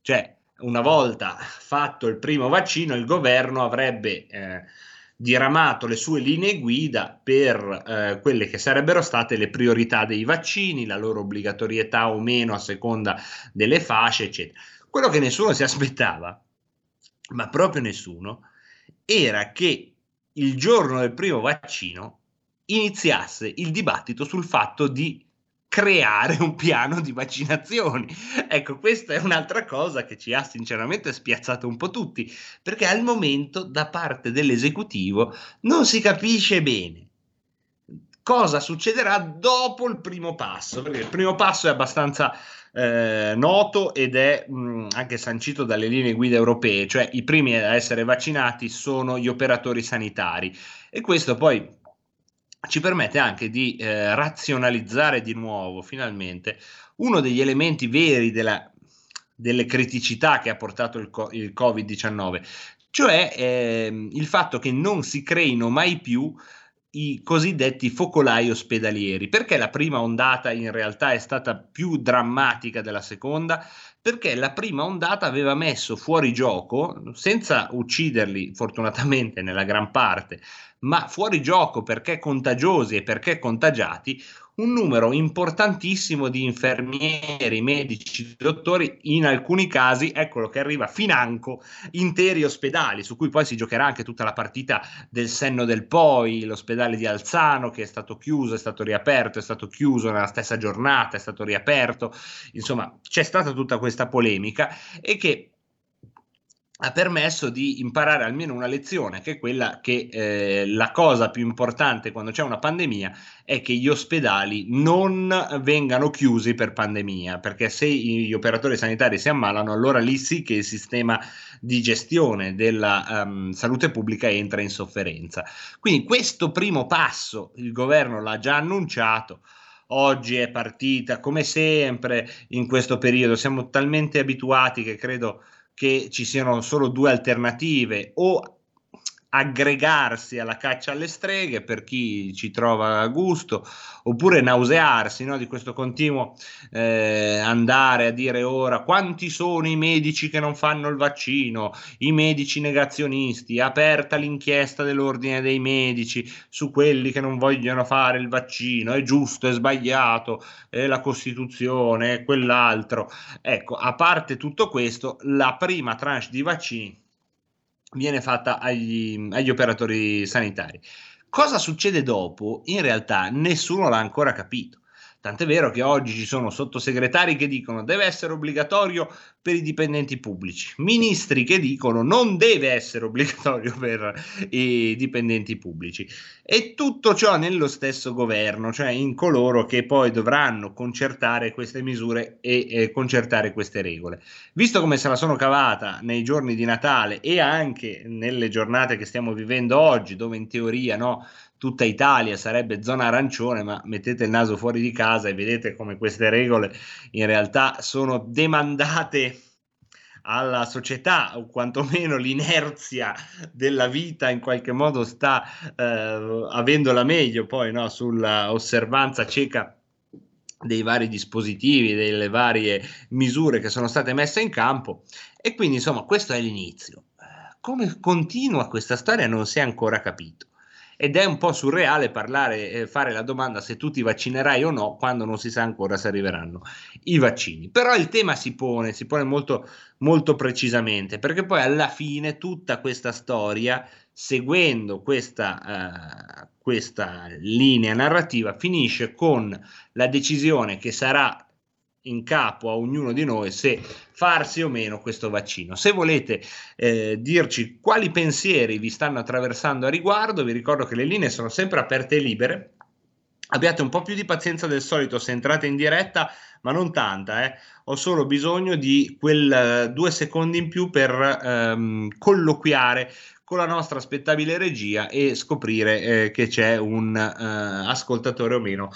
cioè una volta fatto il primo vaccino, il governo avrebbe eh, diramato le sue linee guida per eh, quelle che sarebbero state le priorità dei vaccini, la loro obbligatorietà o meno a seconda delle fasce, eccetera. Quello che nessuno si aspettava, ma proprio nessuno, era che il giorno del primo vaccino iniziasse il dibattito sul fatto di creare un piano di vaccinazioni. Ecco, questa è un'altra cosa che ci ha sinceramente spiazzato un po' tutti, perché al momento da parte dell'esecutivo non si capisce bene cosa succederà dopo il primo passo, perché il primo passo è abbastanza eh, noto ed è mh, anche sancito dalle linee guida europee, cioè i primi a essere vaccinati sono gli operatori sanitari e questo poi ci permette anche di eh, razionalizzare di nuovo, finalmente, uno degli elementi veri della, delle criticità che ha portato il, il Covid-19, cioè eh, il fatto che non si creino mai più i cosiddetti focolai ospedalieri. Perché la prima ondata in realtà è stata più drammatica della seconda? Perché la prima ondata aveva messo fuori gioco, senza ucciderli fortunatamente nella gran parte, ma fuori gioco perché contagiosi e perché contagiati, un numero importantissimo di infermieri, medici, dottori, in alcuni casi, eccolo che arriva financo, interi ospedali, su cui poi si giocherà anche tutta la partita del senno del poi, l'ospedale di Alzano che è stato chiuso, è stato riaperto, è stato chiuso nella stessa giornata, è stato riaperto, insomma c'è stata tutta questa polemica e che ha permesso di imparare almeno una lezione, che è quella che eh, la cosa più importante quando c'è una pandemia è che gli ospedali non vengano chiusi per pandemia, perché se gli operatori sanitari si ammalano, allora lì sì che il sistema di gestione della um, salute pubblica entra in sofferenza. Quindi questo primo passo il governo l'ha già annunciato. Oggi è partita, come sempre in questo periodo, siamo talmente abituati che credo che ci siano solo due alternative o aggregarsi alla caccia alle streghe per chi ci trova a gusto, oppure nausearsi no, di questo continuo eh, andare a dire ora quanti sono i medici che non fanno il vaccino, i medici negazionisti, aperta l'inchiesta dell'ordine dei medici su quelli che non vogliono fare il vaccino, è giusto, è sbagliato, è la Costituzione, è quell'altro. Ecco, a parte tutto questo, la prima tranche di vaccini viene fatta agli, agli operatori sanitari. Cosa succede dopo? In realtà nessuno l'ha ancora capito. Tant'è vero che oggi ci sono sottosegretari che dicono deve essere obbligatorio per i dipendenti pubblici, ministri che dicono non deve essere obbligatorio per i dipendenti pubblici e tutto ciò nello stesso governo, cioè in coloro che poi dovranno concertare queste misure e eh, concertare queste regole. Visto come se la sono cavata nei giorni di Natale e anche nelle giornate che stiamo vivendo oggi, dove in teoria no, tutta Italia sarebbe zona arancione, ma mettete il naso fuori di casa e vedete come queste regole in realtà sono demandate alla società o quantomeno l'inerzia della vita in qualche modo sta eh, avendo la meglio poi no, sulla osservanza cieca dei vari dispositivi, delle varie misure che sono state messe in campo e quindi insomma questo è l'inizio. Come continua questa storia non si è ancora capito ed è un po' surreale parlare, eh, fare la domanda se tu ti vaccinerai o no quando non si sa ancora se arriveranno i vaccini. Però il tema si pone, si pone molto, molto precisamente, perché poi alla fine tutta questa storia, seguendo questa, uh, questa linea narrativa, finisce con la decisione che sarà in capo a ognuno di noi se farsi o meno questo vaccino. Se volete eh, dirci quali pensieri vi stanno attraversando a riguardo, vi ricordo che le linee sono sempre aperte e libere. Abbiate un po' più di pazienza del solito se entrate in diretta, ma non tanta, eh. ho solo bisogno di quel uh, due secondi in più per um, colloquiare con la nostra aspettabile regia e scoprire eh, che c'è un uh, ascoltatore o meno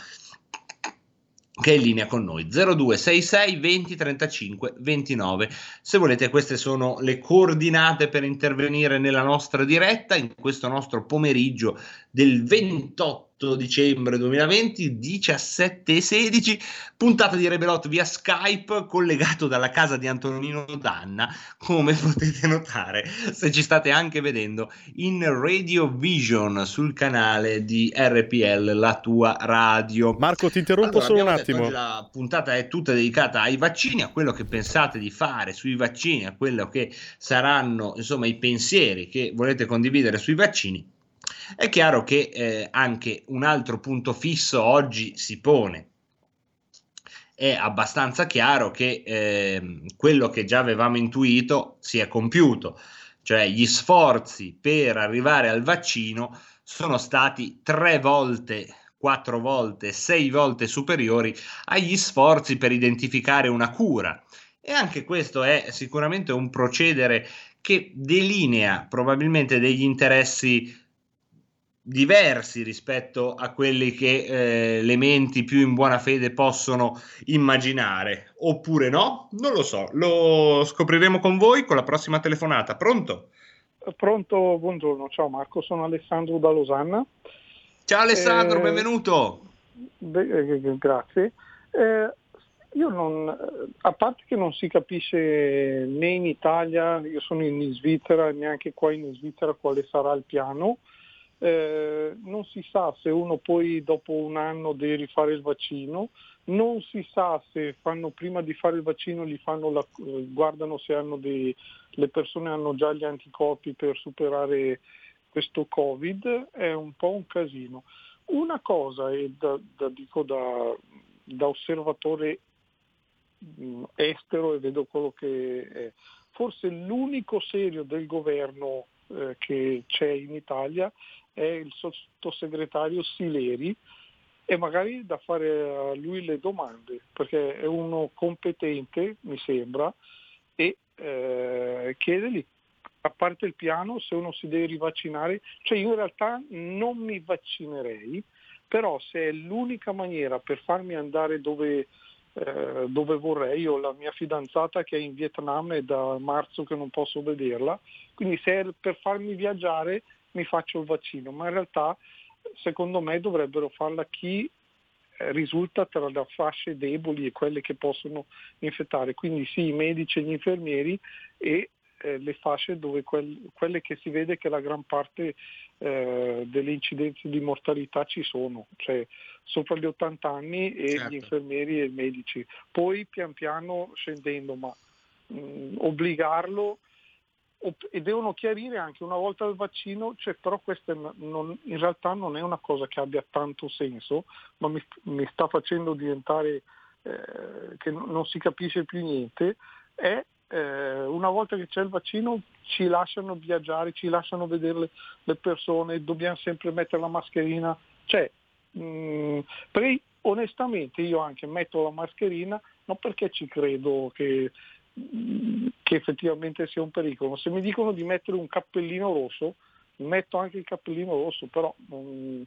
che è in linea con noi. 0266 20 35 29 se volete queste sono le coordinate per intervenire nella nostra diretta in questo nostro pomeriggio del 28 8 dicembre 2020, 17 e 16, puntata di Rebelot via Skype, collegato dalla casa di Antonino Danna, come potete notare se ci state anche vedendo in Radio Vision sul canale di RPL, la tua radio. Marco, ti interrompo Allora, solo un attimo. La puntata è tutta dedicata ai vaccini, a quello che pensate di fare sui vaccini, a quello che saranno insomma i pensieri che volete condividere sui vaccini. È chiaro che eh, anche un altro punto fisso oggi si pone. È abbastanza chiaro che ehm, quello che già avevamo intuito si è compiuto, cioè gli sforzi per arrivare al vaccino sono stati tre volte, quattro volte, sei volte superiori agli sforzi per identificare una cura. E anche questo è sicuramente un procedere che delinea probabilmente degli interessi diversi rispetto a quelli che eh, le menti più in buona fede possono immaginare, oppure no? Non lo so, lo scopriremo con voi con la prossima telefonata. Pronto? Pronto, buongiorno, ciao Marco, sono Alessandro da Losanna. Ciao Alessandro, Eh, benvenuto. Beh, eh, grazie. Eh, io non, a parte che non si capisce né in Italia, io sono in Svizzera, neanche qua in Svizzera quale sarà il piano, eh, non si sa se uno poi dopo un anno deve rifare il vaccino, non si sa se fanno prima di fare il vaccino la- guardano se dei, le persone hanno già gli anticorpi per superare questo Covid, è un po' un casino. Una cosa, e da, da- dico da, da osservatore mh, estero e vedo quello che è, forse l'unico serio del governo eh, che c'è in Italia è il sottosegretario Sileri e magari da fare a lui le domande, perché è uno competente, mi sembra, e eh, chiedergli, a parte il piano, se uno si deve rivaccinare, cioè io in realtà non mi vaccinerei, però se è l'unica maniera per farmi andare dove, eh, dove vorrei, io ho la mia fidanzata che è in Vietnam e da marzo che non posso vederla, quindi se è per farmi viaggiare mi faccio il vaccino, ma in realtà secondo me dovrebbero farla chi eh, risulta tra le fasce deboli e quelle che possono infettare, quindi sì i medici e gli infermieri e eh, le fasce dove quel- quelle che si vede che la gran parte eh, delle incidenze di mortalità ci sono, cioè sopra gli 80 anni e Certo. gli infermieri e i medici. Poi pian piano scendendo, ma mh, obbligarlo opp- e devono chiarire anche una volta il vaccino, cioè, però questa non- in realtà non è una cosa che abbia tanto senso, ma mi, mi sta facendo diventare eh, che non si capisce più niente, è eh, una volta che c'è il vaccino ci lasciano viaggiare, ci lasciano vedere le, le persone, dobbiamo sempre mettere la mascherina, cioè mh, perché onestamente io anche metto la mascherina non perché ci credo che che effettivamente sia un pericolo. Se mi dicono di mettere un cappellino rosso, metto anche il cappellino rosso, però mm,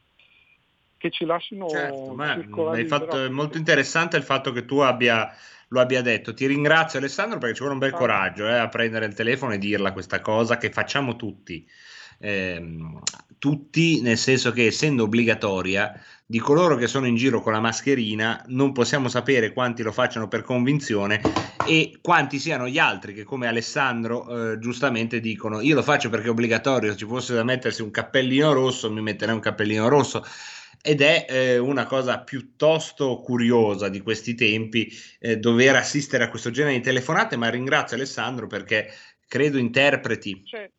che ci lasciano Certo, circolare fatto, è molto interessante il fatto che tu abbia, lo abbia detto. Ti ringrazio Alessandro perché ci vuole un bel Ah. coraggio eh, a prendere il telefono e dirla questa cosa che facciamo tutti. Ehm, tutti nel senso che essendo obbligatoria di coloro che sono in giro con la mascherina non possiamo sapere quanti lo facciano per convinzione e quanti siano gli altri che come Alessandro eh, giustamente dicono io lo faccio perché è obbligatorio, se ci fosse da mettersi un cappellino rosso mi metterei un cappellino rosso. Ed è eh, una cosa piuttosto curiosa di questi tempi eh, dover assistere a questo genere di telefonate, ma ringrazio Alessandro perché credo interpreti Cioè,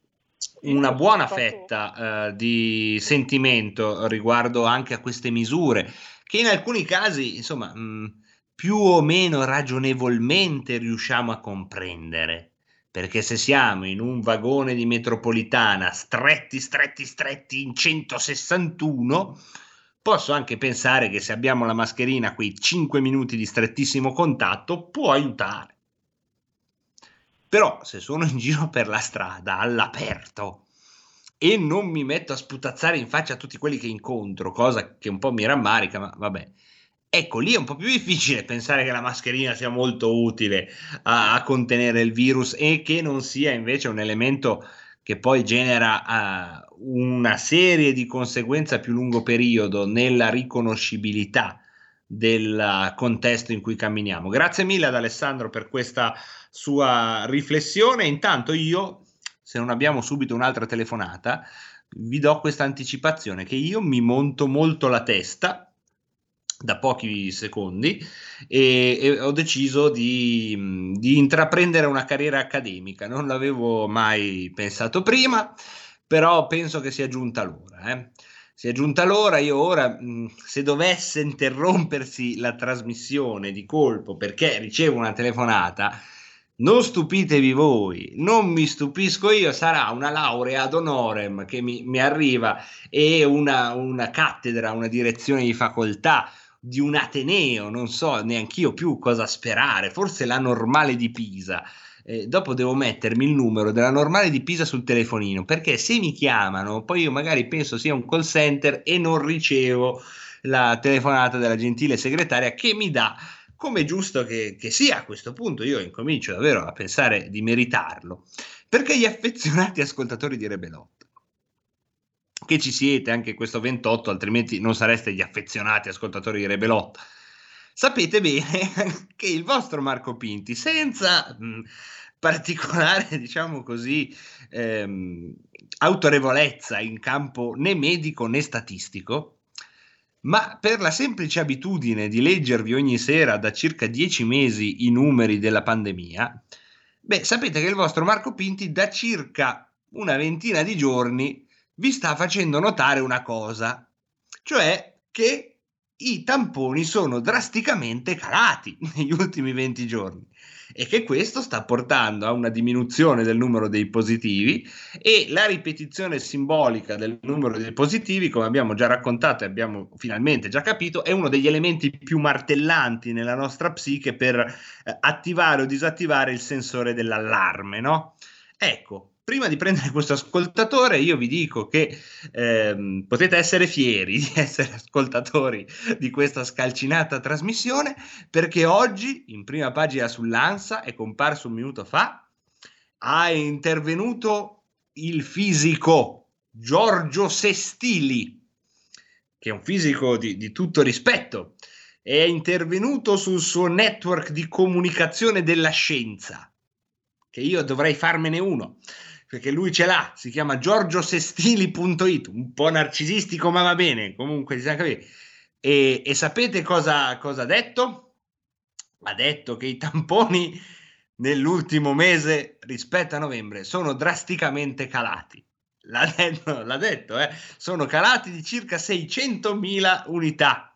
una buona fetta eh, di sentimento riguardo anche a queste misure che in alcuni casi, insomma, mh, più o meno ragionevolmente riusciamo a comprendere. Perché se siamo in un vagone di metropolitana stretti, stretti, stretti in 161, posso anche pensare che se abbiamo la mascherina quei 5 minuti di strettissimo contatto può aiutare. Però se sono in giro per la strada all'aperto e non mi metto a sputazzare in faccia a tutti quelli che incontro, cosa che un po' mi rammarica, ma vabbè. Ecco, lì è un po' più difficile pensare che la mascherina sia molto utile a, a contenere il virus e che non sia invece un elemento che poi genera uh, una serie di conseguenze a più lungo periodo nella riconoscibilità del contesto in cui camminiamo. Grazie mille ad Alessandro per questa sua riflessione. Intanto io, se non abbiamo subito un'altra telefonata, vi do questa anticipazione che io mi monto molto la testa da pochi secondi e, e ho deciso di, di, intraprendere una carriera accademica. Non l'avevo mai pensato prima, però penso che sia giunta l'ora. Eh. Sia giunta l'ora, io ora, se dovesse interrompersi la trasmissione di colpo perché ricevo una telefonata, non stupitevi voi, non mi stupisco io, sarà una laurea ad honorem che mi, mi arriva e una, una cattedra, una direzione di facoltà di un Ateneo, non so neanch'io più cosa sperare, forse la normale di Pisa. Eh, dopo devo mettermi il numero della normale di Pisa sul telefonino, perché se mi chiamano, poi io magari penso sia un call center e non ricevo la telefonata della gentile segretaria che mi dà, come giusto che, che sia a questo punto, io incomincio davvero a pensare di meritarlo, perché gli affezionati ascoltatori di Rebelot che ci siete anche questo 28, altrimenti non sareste gli affezionati ascoltatori di Rebelot. Sapete bene che il vostro Marco Pinti, senza mh, particolare, diciamo così, ehm, autorevolezza in campo né medico né statistico, ma per la semplice abitudine di leggervi ogni sera da circa dieci mesi i numeri della pandemia, beh, sapete che il vostro Marco Pinti da circa una ventina di giorni vi sta facendo notare una cosa, cioè che i tamponi sono drasticamente calati negli ultimi 20 giorni e che questo sta portando a una diminuzione del numero dei positivi e la ripetizione simbolica del numero dei positivi, come abbiamo già raccontato e abbiamo finalmente già capito, è uno degli elementi più martellanti nella nostra psiche per eh, attivare o disattivare il sensore dell'allarme, no? Ecco, prima di prendere questo ascoltatore, io vi dico che ehm, potete essere fieri di essere ascoltatori di questa scalcinata trasmissione, perché oggi, in prima pagina sull'ANSA, è comparso un minuto fa, ha intervenuto il fisico Giorgio Sestili, che è un fisico di, di tutto rispetto, è intervenuto sul suo network di comunicazione della scienza, che io dovrei farmene uno perché lui ce l'ha, si chiama giorgiosestili.it, un po' narcisistico ma va bene, comunque si sa capire. E, e sapete cosa, cosa ha detto? Ha detto che i tamponi nell'ultimo mese rispetto a novembre sono drasticamente calati. L'ha detto, l'ha detto eh? sono calati di circa 600.000 unità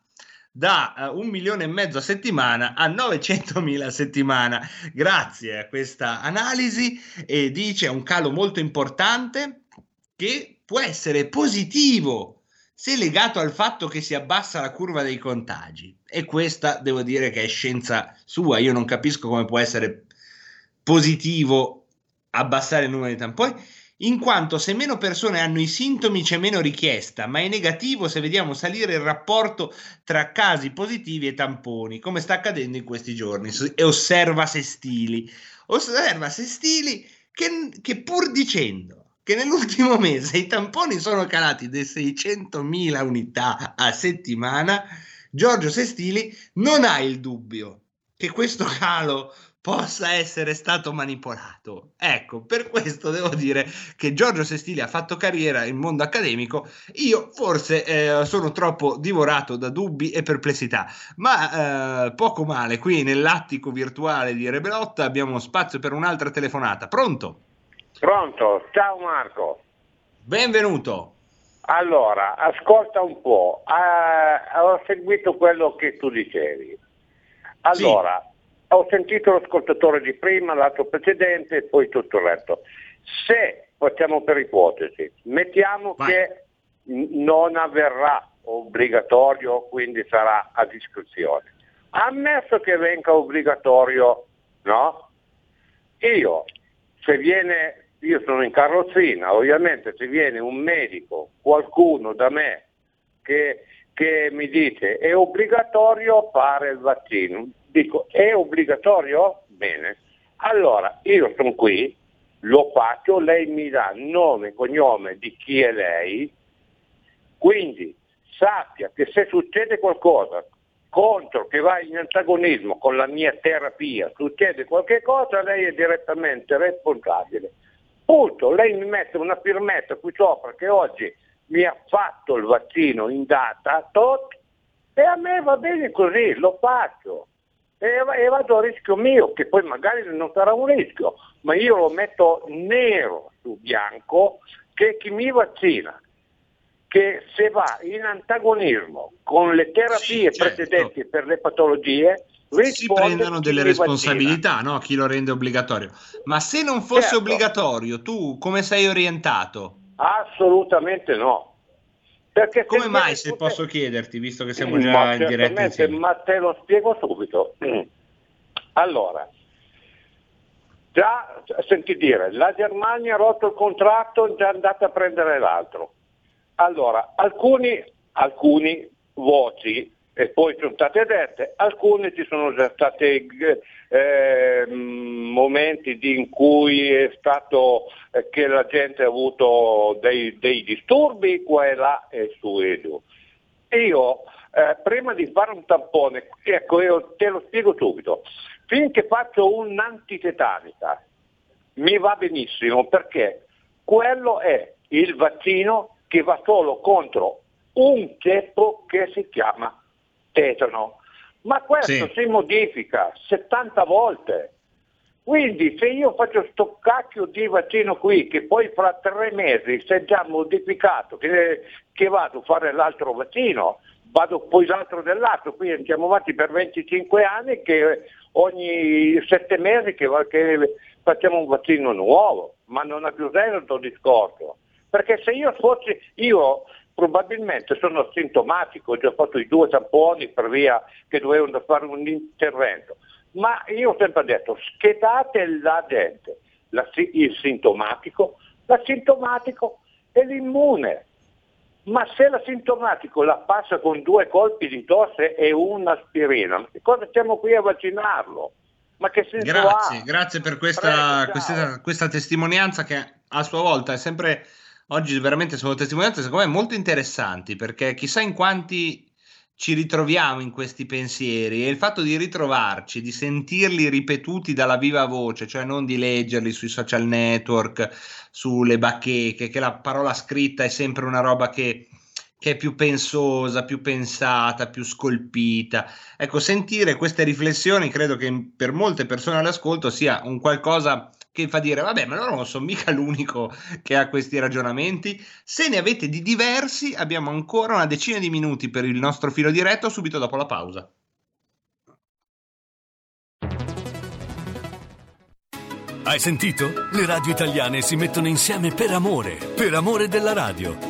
da uh, un milione e mezzo a settimana a 900 mila a settimana. Grazie a questa analisi e dice un calo molto importante che può essere positivo se legato al fatto che si abbassa la curva dei contagi. E questa devo dire che è scienza sua, io non capisco come può essere positivo abbassare il numero di tamponi in quanto se meno persone hanno i sintomi c'è meno richiesta, ma è negativo se vediamo salire il rapporto tra casi positivi e tamponi, come sta accadendo in questi giorni. E osserva Sestili. Osserva Sestili che, che pur dicendo che nell'ultimo mese i tamponi sono calati di 600.000 unità a settimana, Giorgio Sestili non ha il dubbio che questo calo possa essere stato manipolato. Ecco, per questo devo dire che Giorgio Sestili ha fatto carriera in mondo accademico, io forse eh, sono troppo divorato da dubbi e perplessità, ma eh, poco male, qui nell'attico virtuale di Rebelotta abbiamo spazio per un'altra telefonata. Pronto? Pronto, ciao Marco. Benvenuto. Allora, ascolta un po', uh, ho seguito quello che tu dicevi. Allora, sì ho sentito l'ascoltatore di prima, l'altro precedente e poi tutto il resto. Se facciamo per ipotesi, mettiamo Vai. che non avverrà obbligatorio, quindi sarà a discrezione. Ammesso che venga obbligatorio, no? Io, se viene, io sono in carrozzina, ovviamente se viene un medico, qualcuno da me che, che mi dice è obbligatorio fare il vaccino, Dico, è obbligatorio? Bene. Allora, io sono qui, lo faccio, lei mi dà nome e cognome di chi è lei, quindi sappia che se succede qualcosa contro, che va in antagonismo con la mia terapia, succede qualche cosa, lei è direttamente responsabile. Punto, lei mi mette una firmetta qui sopra che oggi mi ha fatto il vaccino in data, tot, e a me va bene così, lo faccio. E, vado a rischio mio, che poi magari non sarà un rischio, ma io lo metto nero su bianco che chi mi vaccina che se va in antagonismo con le terapie Sì, certo. precedenti per le patologie, si prendono delle responsabilità, no? Chi lo rende obbligatorio. Ma se non fosse Certo. obbligatorio, tu come sei orientato? Assolutamente no. Perché Come mai, se tutte- posso chiederti, visto che siamo Ma già in diretta insieme? ma te lo spiego subito. Allora, già senti dire, la Germania ha rotto il contratto, è già andata a prendere l'altro. Allora, alcuni, alcuni voci, e poi sono state dette, alcune ci sono già stati eh, momenti di- in cui è stato eh, che la gente ha avuto dei, dei disturbi qua e là e su e giù. Io eh, prima di fare un tampone, ecco io te lo spiego subito, finché faccio un'antitetanica mi va benissimo perché quello è il vaccino che va solo contro un ceppo che si chiama tetano. Ma questo Sì. si modifica 70 volte. Quindi se io faccio sto cacchio di vaccino qui, che poi fra tre mesi si è già modificato, che, che vado a fare l'altro vaccino, vado poi l'altro dell'altro, qui andiamo avanti per 25 anni che ogni sette mesi che, che facciamo un vaccino nuovo, ma non ha più senso il discorso. Perché se io fossi, io probabilmente sono asintomatico, ho già fatto i due tamponi per via che dovevano fare un intervento, ma io ho sempre detto schedate la gente, la il sintomatico, l'asintomatico e l'immune. Ma se l'asintomatico la passa con due colpi di tosse e un'aspirina, cosa stiamo qui a vaccinarlo? Ma che senso Grazie, ha? grazie per questa, Prego, questa, questa testimonianza che a sua volta è sempre, oggi veramente sono testimonianze secondo me molto interessanti perché chissà in quanti ci ritroviamo in questi pensieri e il fatto di ritrovarci, di sentirli ripetuti dalla viva voce, cioè non di leggerli sui social network, sulle bacheche, che la parola scritta è sempre una roba che, che è più pensosa, più pensata, più scolpita. Ecco, sentire queste riflessioni credo che per molte persone all'ascolto sia un qualcosa che fa dire, vabbè, ma loro non sono mica l'unico che ha questi ragionamenti. Se ne avete di diversi, abbiamo ancora una decina di minuti per il nostro filo diretto subito dopo la pausa. Hai sentito? Le radio italiane si mettono insieme per amore, per amore della radio.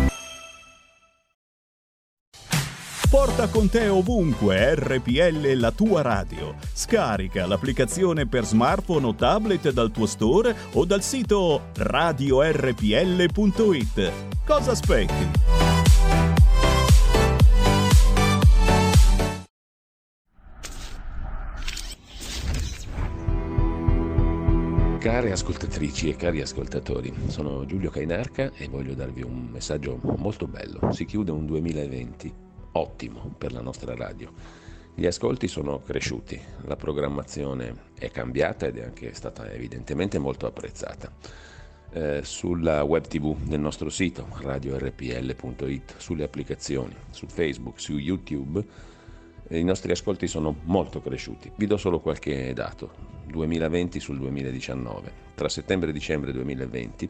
Porta con te ovunque RPL la tua radio. Scarica l'applicazione per smartphone o tablet dal tuo store o dal sito radiorpl.it. Cosa aspetti? Care ascoltatrici e cari ascoltatori, sono Giulio Cainarca e voglio darvi un messaggio molto bello. Si chiude un 2020 ottimo per la nostra radio. Gli ascolti sono cresciuti, la programmazione è cambiata ed è anche stata evidentemente molto apprezzata. Eh, sulla web tv del nostro sito radiorpl.it, sulle applicazioni, su Facebook, su YouTube i nostri ascolti sono molto cresciuti. Vi do solo qualche dato. 2020 sul 2019. Tra settembre e dicembre 2020,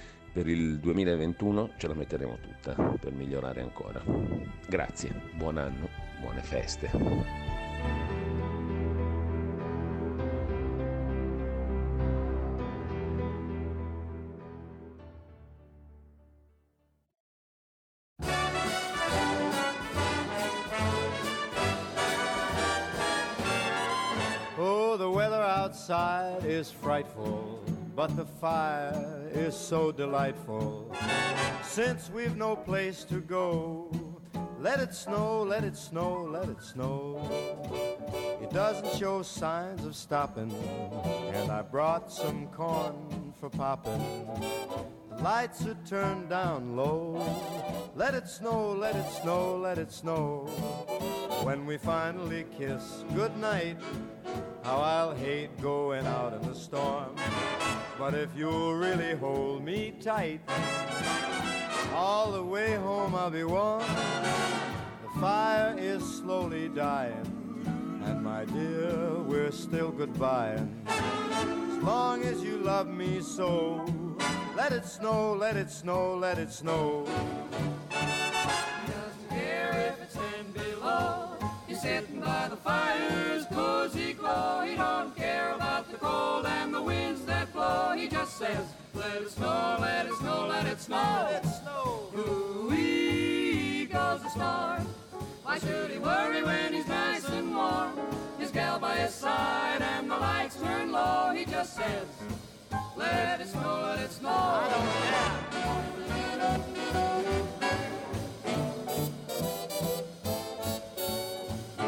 Per il 2021 ce la metteremo tutta per migliorare ancora. Grazie, buon anno, buone feste. Oh, is frightful, but the fire is so delightful. Since we've no place to go, let it snow, let it snow, let it snow. It doesn't show signs of stopping, and I brought some corn for popping. Lights are turned down low. Let it snow, let it snow, let it snow. When we finally kiss goodnight, how I'll hate going out in the storm. But if you'll really hold me tight, all the way home I'll be warm. The fire is slowly dying, and my dear, we're still goodbying. As long as you love me so, let it snow, let it snow, let it snow. He just says, let it snow, let it snow, let it snow. Let it snow. Ooh-wee goes the storm. Why should he worry when he's nice and warm? His gal by his side and the lights turn low. He just says, let it snow, let it snow. The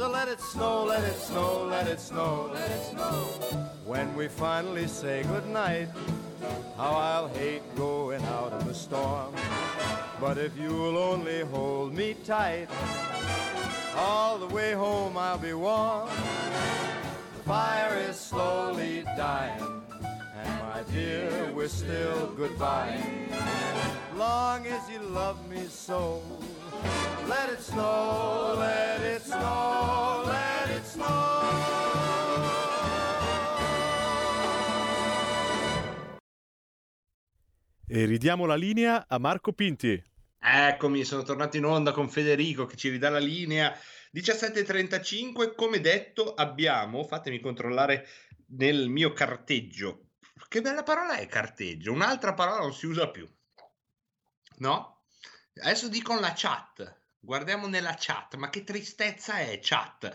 so let it snow, let it snow, let it snow, let it snow. When we finally say goodnight, how I'll hate going out in the storm. But if you'll only hold me tight, all the way home I'll be warm. The fire is slowly dying, my dear, we're still goodbye. Long as you love me so, let it snow, let it snow, let it snow. E ridiamo la linea a Marco Pinti. Eccomi, sono tornato in onda con Federico che ci ridà la linea. 17.35, come detto, abbiamo, fatemi controllare nel mio carteggio. Che bella parola è carteggio, un'altra parola non si usa più. No? Adesso dico la chat. Guardiamo nella chat, ma che tristezza è chat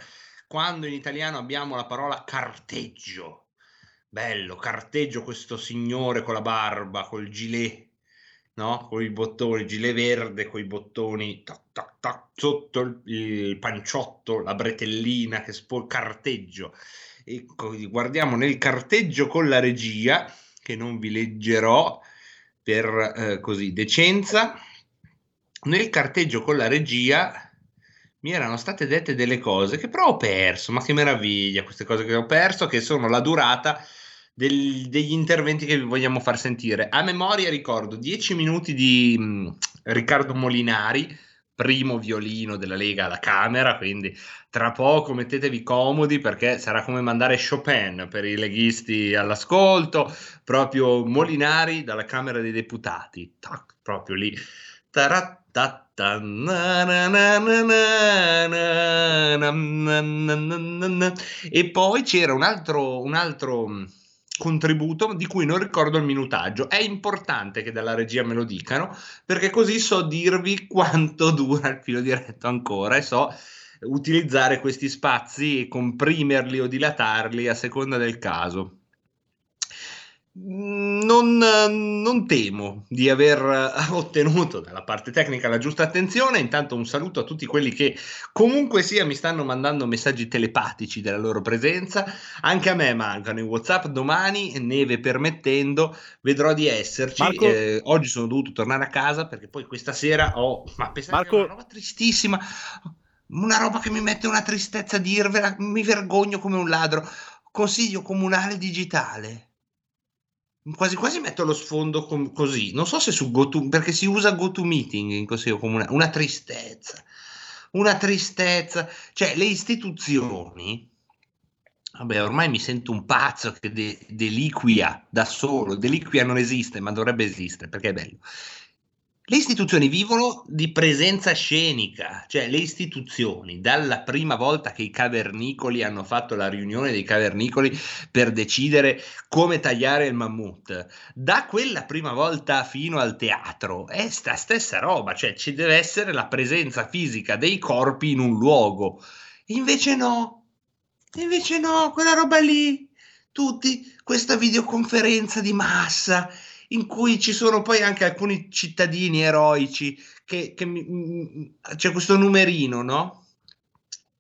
quando in italiano abbiamo la parola carteggio. Bello, carteggio questo signore con la barba, col gilet, no? Con i bottoni, il gilet verde con i bottoni tac, tac, tac, sotto il, il panciotto, la bretellina che spor carteggio. E guardiamo nel carteggio con la regia, che non vi leggerò per eh, così decenza. Nel carteggio con la regia mi erano state dette delle cose che però ho perso, ma che meraviglia queste cose che ho perso, che sono la durata del, degli interventi che vi vogliamo far sentire. A memoria ricordo 10 minuti di mh, Riccardo Molinari, primo violino della Lega alla Camera, quindi tra poco mettetevi comodi perché sarà come mandare Chopin per i leghisti all'ascolto, proprio Molinari dalla Camera dei Deputati, tac, proprio lì. E poi c'era un altro, un altro contributo di cui non ricordo il minutaggio. È importante che dalla regia me lo dicano perché così so dirvi quanto dura il filo diretto ancora e so utilizzare questi spazi e comprimerli o dilatarli a seconda del caso. Non, non, temo di aver ottenuto dalla parte tecnica la giusta attenzione. Intanto un saluto a tutti quelli che comunque sia mi stanno mandando messaggi telepatici della loro presenza. Anche a me mancano in WhatsApp. Domani, neve permettendo, vedrò di esserci. Eh, oggi sono dovuto tornare a casa perché poi questa sera ho. Ma pensate Marco... una roba tristissima. Una roba che mi mette una tristezza dirvela. Mi vergogno come un ladro. Consiglio comunale digitale quasi quasi metto lo sfondo com- così. Non so se su GoTo, perché si usa GoToMeeting in consiglio comunale. Una tristezza, una tristezza. Cioè, le istituzioni. Vabbè, ormai mi sento un pazzo che de- deliquia da solo. Deliquia non esiste, ma dovrebbe esistere perché è bello. Le istituzioni vivono di presenza scenica, cioè le istituzioni, dalla prima volta che i cavernicoli hanno fatto la riunione dei cavernicoli per decidere come tagliare il mammut, da quella prima volta fino al teatro, è sta stessa roba, cioè ci deve essere la presenza fisica dei corpi in un luogo. Invece no, invece no, quella roba lì, tutti, questa videoconferenza di massa in cui ci sono poi anche alcuni cittadini eroici che, che mi, c'è questo numerino, no?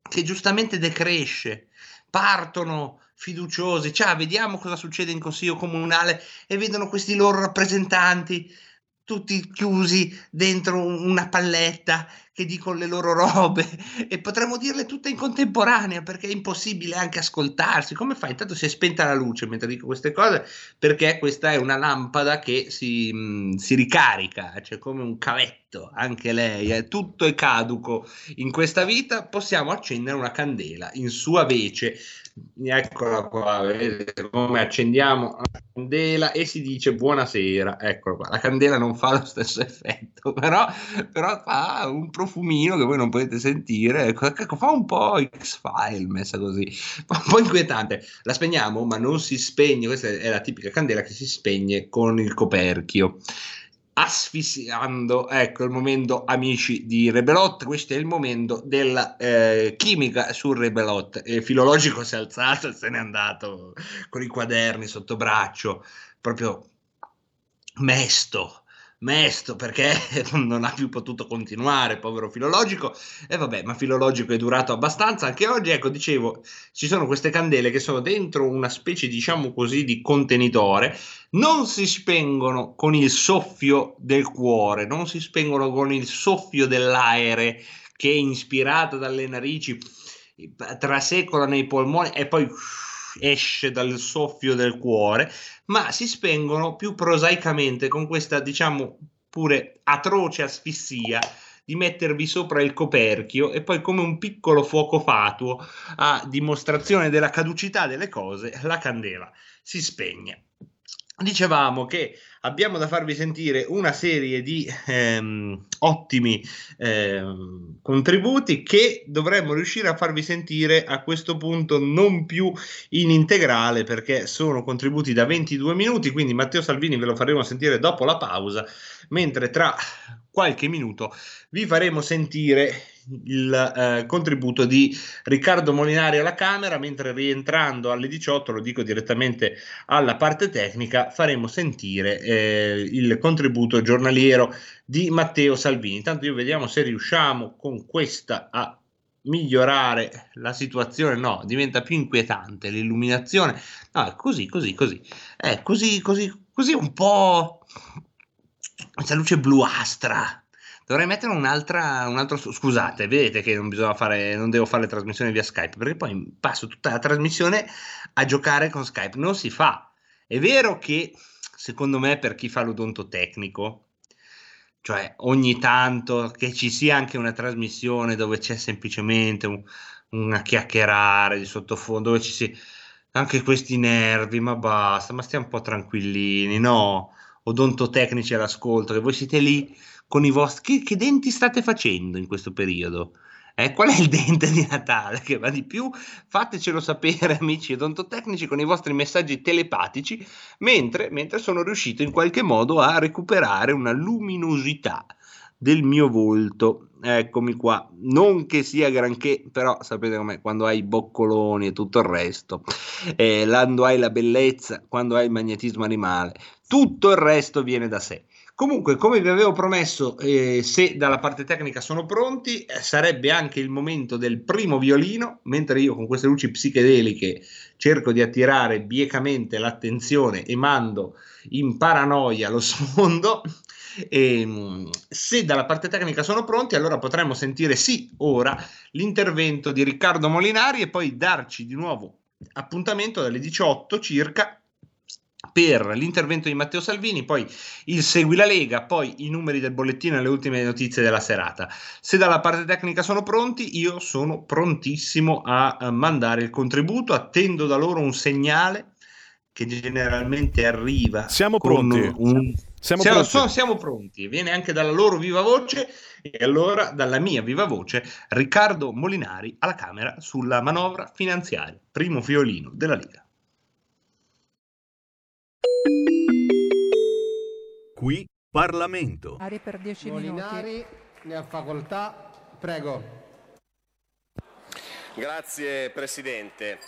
Che giustamente decresce, partono fiduciosi, ciao, vediamo cosa succede in consiglio comunale e vedono questi loro rappresentanti tutti chiusi dentro una palletta che dicono le loro robe e potremmo dirle tutte in contemporanea perché è impossibile anche ascoltarsi. Come fai? Intanto si è spenta la luce mentre dico queste cose perché questa è una lampada che si, mh, mm, si ricarica, cioè come un cavetto, anche lei, è tutto è caduco in questa vita. Possiamo accendere una candela in sua vece eccola qua, vedete come accendiamo la candela e si dice buonasera, eccolo qua, la candela non fa lo stesso effetto, però, però fa un profumino che voi non potete sentire, ecco, ecco, fa un po' X-File messa così, un po' inquietante, la spegniamo ma non si spegne, questa è la tipica candela che si spegne con il coperchio asfissiando. Ecco il momento, amici di Rebelot. Questo è il momento della eh, chimica sul Rebelot. Il filologico si è alzato e se n'è andato con i quaderni sotto braccio, proprio mesto mesto perché non ha più potuto continuare, povero filologico. E vabbè, ma filologico è durato abbastanza anche oggi. Ecco, dicevo, ci sono queste candele che sono dentro una specie, diciamo così, di contenitore. Non si spengono con il soffio del cuore, non si spengono con il soffio dell'aere che ispirato dalle narici trasecola nei polmoni e poi esce dal soffio del cuore, ma si spengono più prosaicamente con questa, diciamo, pure atroce asfissia di mettervi sopra il coperchio e poi come un piccolo fuoco fatuo a dimostrazione della caducità delle cose, la candela si spegne. Dicevamo che abbiamo da farvi sentire una serie di ehm, ottimi ehm, contributi che dovremmo riuscire a farvi sentire a questo punto non più in integrale perché sono contributi da 22 minuti, quindi Matteo Salvini ve lo faremo sentire dopo la pausa, mentre tra qualche minuto vi faremo sentire il eh, contributo di Riccardo Molinari alla Camera, mentre rientrando alle 18, lo dico direttamente alla parte tecnica, faremo sentire eh, il contributo giornaliero di Matteo Salvini. Intanto io vediamo se riusciamo con questa a migliorare la situazione, no, diventa più inquietante l'illuminazione, no, è così, così, così, è così, così, così un po' questa luce bluastra Dovrei mettere un'altra, un altro. Scusate, vedete che non bisogna fare, non devo fare le trasmissioni via Skype perché poi passo tutta la trasmissione a giocare con Skype. Non si fa. È vero che secondo me, per chi fa l'odontotecnico, Cioè, ogni tanto che ci sia anche una trasmissione dove c'è semplicemente un, una chiacchierare di sottofondo, dove ci si... anche questi nervi, ma basta, ma stiamo un po' tranquillini, no? Odontotecnici all'ascolto, che voi siete lì con i vostri... Che, che denti state facendo in questo periodo? Eh, qual è il dente di Natale che va di più? Fatecelo sapere, amici odontotecnici, con i vostri messaggi telepatici, mentre, mentre sono riuscito in qualche modo a recuperare una luminosità del mio volto. Eccomi qua, non che sia granché, però sapete com'è quando hai i boccoloni e tutto il resto, eh, quando hai la bellezza, quando hai il magnetismo animale, tutto il resto viene da sé. Comunque, come vi avevo promesso, eh, se dalla parte tecnica sono pronti, eh, sarebbe anche il momento del primo violino, mentre io con queste luci psichedeliche cerco di attirare biecamente l'attenzione e mando in paranoia lo sfondo. E, ehm, se dalla parte tecnica sono pronti, allora potremmo sentire sì, ora l'intervento di Riccardo Molinari e poi darci di nuovo appuntamento dalle 18 circa per l'intervento di Matteo Salvini, poi il Segui la Lega, poi i numeri del bollettino e le ultime notizie della serata. Se dalla parte tecnica sono pronti, io sono prontissimo a mandare il contributo, attendo da loro un segnale che generalmente arriva. Siamo pronti. Un... Siamo, siamo, pronti. So, siamo pronti, viene anche dalla loro viva voce e allora dalla mia viva voce Riccardo Molinari alla Camera sulla manovra finanziaria, primo fiolino della Lega. Qui Parlamento. Ari per 10 Molinari minuti. ne ha facoltà. Prego. Grazie Presidente.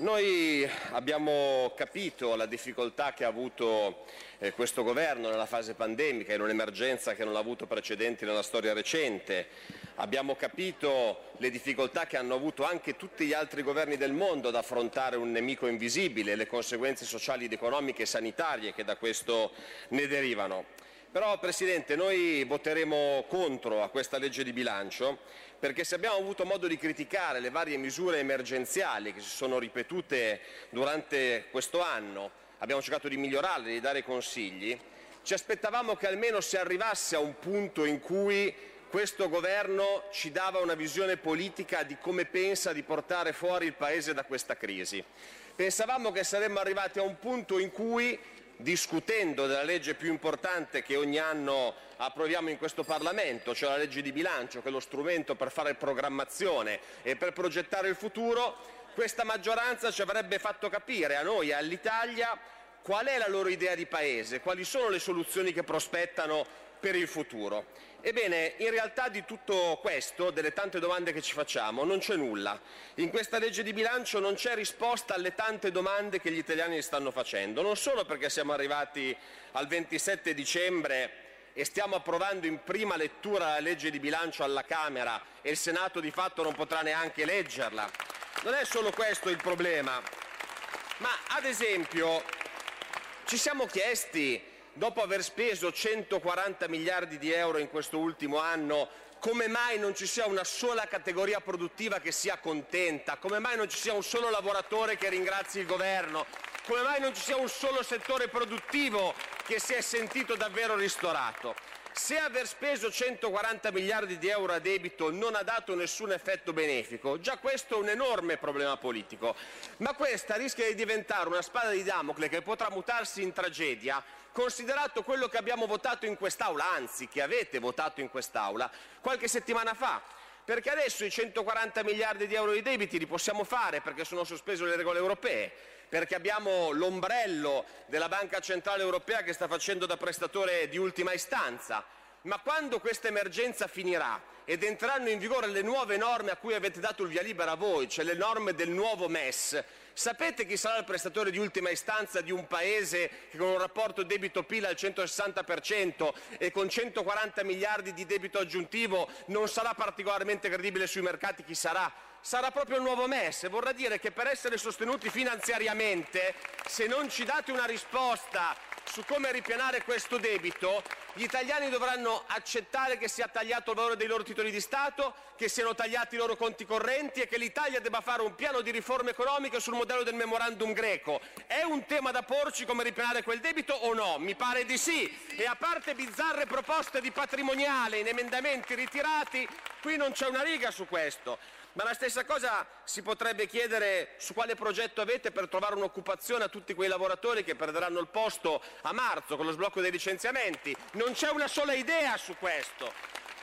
Noi abbiamo capito la difficoltà che ha avuto eh, questo governo nella fase pandemica, in un'emergenza che non ha avuto precedenti nella storia recente. Abbiamo capito le difficoltà che hanno avuto anche tutti gli altri governi del mondo ad affrontare un nemico invisibile, le conseguenze sociali ed economiche e sanitarie che da questo ne derivano. Però Presidente, noi voteremo contro a questa legge di bilancio perché se abbiamo avuto modo di criticare le varie misure emergenziali che si sono ripetute durante questo anno, abbiamo cercato di migliorarle, di dare consigli, ci aspettavamo che almeno si arrivasse a un punto in cui questo governo ci dava una visione politica di come pensa di portare fuori il Paese da questa crisi. Pensavamo che saremmo arrivati a un punto in cui discutendo della legge più importante che ogni anno approviamo in questo Parlamento, cioè la legge di bilancio, che è lo strumento per fare programmazione e per progettare il futuro, questa maggioranza ci avrebbe fatto capire a noi e all'Italia qual è la loro idea di Paese, quali sono le soluzioni che prospettano per il futuro. Ebbene, in realtà di tutto questo, delle tante domande che ci facciamo, non c'è nulla. In questa legge di bilancio non c'è risposta alle tante domande che gli italiani stanno facendo, non solo perché siamo arrivati al 27 dicembre e stiamo approvando in prima lettura la legge di bilancio alla Camera e il Senato di fatto non potrà neanche leggerla. Non è solo questo il problema, ma ad esempio ci siamo chiesti dopo aver speso 140 miliardi di euro in questo ultimo anno, come mai non ci sia una sola categoria produttiva che sia contenta? Come mai non ci sia un solo lavoratore che ringrazi il governo? Come mai non ci sia un solo settore produttivo che si è sentito davvero ristorato? Se aver speso 140 miliardi di euro a debito non ha dato nessun effetto benefico, già questo è un enorme problema politico. Ma questa rischia di diventare una spada di Damocle che potrà mutarsi in tragedia considerato quello che abbiamo votato in quest'Aula, anzi che avete votato in quest'Aula qualche settimana fa. Perché adesso i 140 miliardi di euro di debiti li possiamo fare perché sono sospese le regole europee, perché abbiamo l'ombrello della Banca Centrale Europea che sta facendo da prestatore di ultima istanza. Ma quando questa emergenza finirà ed entreranno in vigore le nuove norme a cui avete dato il via libera voi, cioè le norme del nuovo MES, Sapete chi sarà il prestatore di ultima istanza di un paese che con un rapporto debito-PIL al 160% e con 140 miliardi di debito aggiuntivo non sarà particolarmente credibile sui mercati? Chi sarà? Sarà proprio il nuovo MES. Vorrà dire che per essere sostenuti finanziariamente, se non ci date una risposta su come ripianare questo debito, Gli italiani dovranno accettare che sia tagliato il valore dei loro titoli di Stato, che siano tagliati i loro conti correnti e che l'Italia debba fare un piano di riforme economiche sul modello del memorandum greco. È un tema da porci come ripianare quel debito o no? Mi pare di sì. E a parte bizzarre proposte di patrimoniale in emendamenti ritirati, qui non c'è una riga su questo. Ma la stessa cosa si potrebbe chiedere su quale progetto avete per trovare un'occupazione a tutti quei lavoratori che perderanno il posto a marzo con lo sblocco dei licenziamenti. Non c'è una sola idea su questo.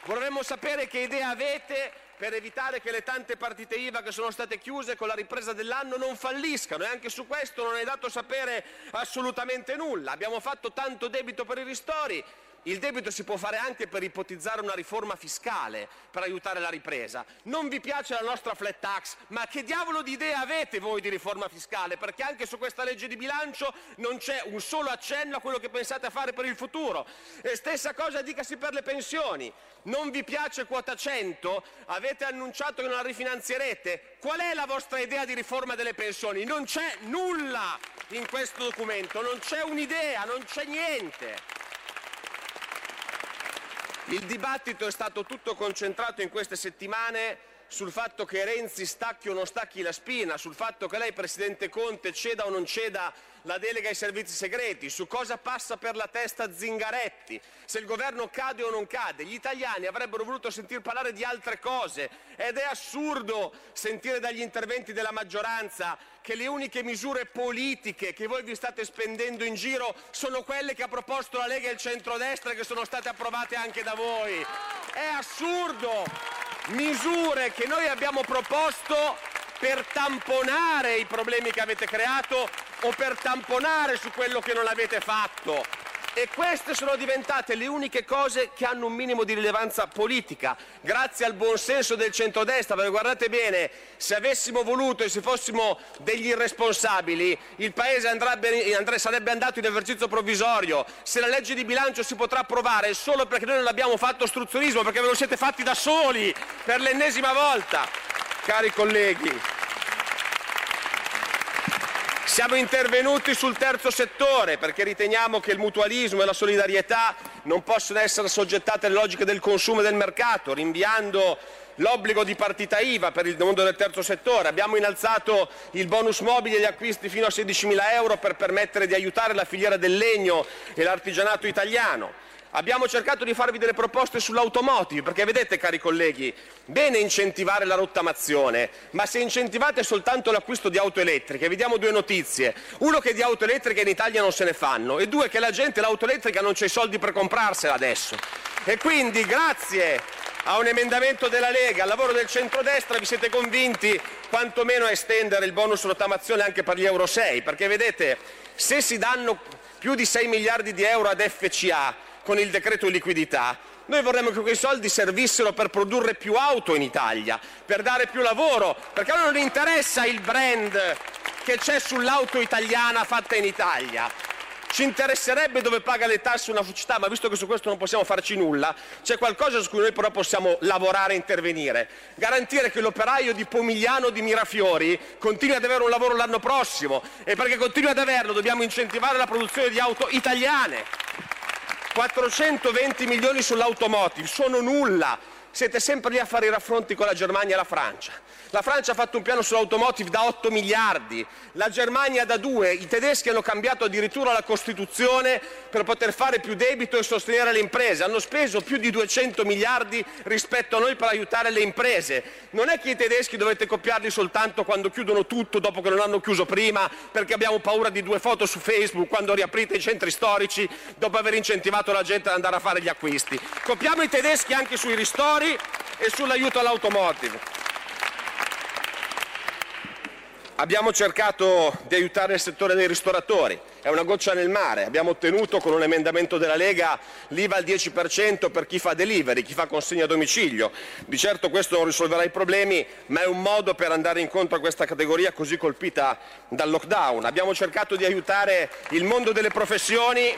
Vorremmo sapere che idea avete per evitare che le tante partite IVA che sono state chiuse con la ripresa dell'anno non falliscano e anche su questo non è dato sapere assolutamente nulla. Abbiamo fatto tanto debito per i ristori, il debito si può fare anche per ipotizzare una riforma fiscale per aiutare la ripresa. Non vi piace la nostra flat tax, ma che diavolo di idea avete voi di riforma fiscale? Perché anche su questa legge di bilancio non c'è un solo accenno a quello che pensate a fare per il futuro. E stessa cosa dicasi per le pensioni. Non vi piace quota 100? Avete annunciato che non la rifinanzierete. Qual è la vostra idea di riforma delle pensioni? Non c'è nulla in questo documento, non c'è un'idea, non c'è niente. Il dibattito è stato tutto concentrato in queste settimane sul fatto che Renzi stacchi o non stacchi la spina, sul fatto che lei, Presidente Conte, ceda o non ceda la delega ai servizi segreti, su cosa passa per la testa Zingaretti, se il governo cade o non cade. Gli italiani avrebbero voluto sentir parlare di altre cose ed è assurdo sentire dagli interventi della maggioranza che le uniche misure politiche che voi vi state spendendo in giro sono quelle che ha proposto la Lega e il centrodestra e che sono state approvate anche da voi. È assurdo! Misure che noi abbiamo proposto per tamponare i problemi che avete creato o per tamponare su quello che non avete fatto. E queste sono diventate le uniche cose che hanno un minimo di rilevanza politica, grazie al buonsenso del centrodestra, perché guardate bene, se avessimo voluto e se fossimo degli irresponsabili, il Paese andrebbe, andre, sarebbe andato in esercizio provvisorio, se la legge di bilancio si potrà approvare solo perché noi non abbiamo fatto ostruzionismo, perché ve lo siete fatti da soli per l'ennesima volta. Cari colleghi, siamo intervenuti sul terzo settore perché riteniamo che il mutualismo e la solidarietà non possono essere assoggettate alle logiche del consumo e del mercato, rinviando l'obbligo di partita IVA per il mondo del terzo settore. Abbiamo innalzato il bonus mobili agli acquisti fino a 16.000 euro per permettere di aiutare la filiera del legno e l'artigianato italiano. Abbiamo cercato di farvi delle proposte sull'automotive, perché vedete cari colleghi, bene incentivare la rottamazione, ma se incentivate soltanto l'acquisto di auto elettriche, vediamo due notizie. Uno che di auto elettriche in Italia non se ne fanno e due che la gente l'auto elettrica non c'è i soldi per comprarsela adesso. E quindi grazie a un emendamento della Lega, al lavoro del centrodestra, vi siete convinti quantomeno a estendere il bonus rottamazione anche per gli Euro 6, perché vedete, se si danno più di 6 miliardi di euro ad FCA, con il decreto liquidità, noi vorremmo che quei soldi servissero per produrre più auto in Italia, per dare più lavoro, perché a noi non interessa il brand che c'è sull'auto italiana fatta in Italia. Ci interesserebbe dove paga le tasse una società, ma visto che su questo non possiamo farci nulla, c'è qualcosa su cui noi però possiamo lavorare e intervenire. Garantire che l'operaio di Pomigliano di Mirafiori continui ad avere un lavoro l'anno prossimo e perché continui ad averlo dobbiamo incentivare la produzione di auto italiane. 420 milioni sull'automotive sono nulla. Siete sempre lì a fare i raffronti con la Germania e la Francia. La Francia ha fatto un piano sull'automotive da 8 miliardi, la Germania da 2, i tedeschi hanno cambiato addirittura la Costituzione per poter fare più debito e sostenere le imprese, hanno speso più di 200 miliardi rispetto a noi per aiutare le imprese. Non è che i tedeschi dovete copiarli soltanto quando chiudono tutto dopo che non hanno chiuso prima, perché abbiamo paura di due foto su Facebook quando riaprite i centri storici dopo aver incentivato la gente ad andare a fare gli acquisti. Copiamo i tedeschi anche sui ristori e sull'aiuto all'automotive. Abbiamo cercato di aiutare il settore dei ristoratori, è una goccia nel mare, abbiamo ottenuto con un emendamento della Lega l'IVA al 10% per chi fa delivery, chi fa consegna a domicilio. Di certo questo non risolverà i problemi, ma è un modo per andare incontro a questa categoria così colpita dal lockdown. Abbiamo cercato di aiutare il mondo delle professioni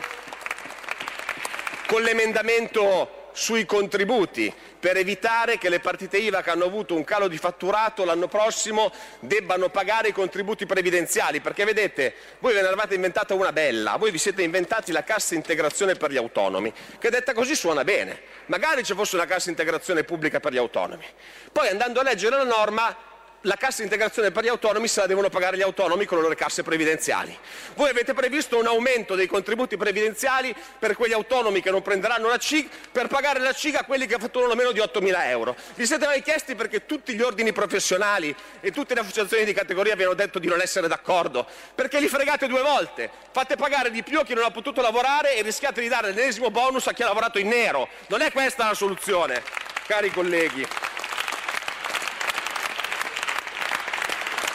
con l'emendamento sui contributi per evitare che le partite IVA che hanno avuto un calo di fatturato l'anno prossimo debbano pagare i contributi previdenziali, perché vedete, voi ve ne eravate inventata una bella, voi vi siete inventati la cassa integrazione per gli autonomi, che detta così suona bene, magari ci fosse una cassa integrazione pubblica per gli autonomi. Poi andando a leggere la norma la cassa integrazione per gli autonomi se la devono pagare gli autonomi con le loro casse previdenziali. Voi avete previsto un aumento dei contributi previdenziali per quegli autonomi che non prenderanno la CIG per pagare la CIG a quelli che fatturano meno di 8.000 euro. Vi siete mai chiesti perché tutti gli ordini professionali e tutte le associazioni di categoria vi hanno detto di non essere d'accordo? Perché li fregate due volte. Fate pagare di più a chi non ha potuto lavorare e rischiate di dare l'ennesimo bonus a chi ha lavorato in nero. Non è questa la soluzione, cari colleghi.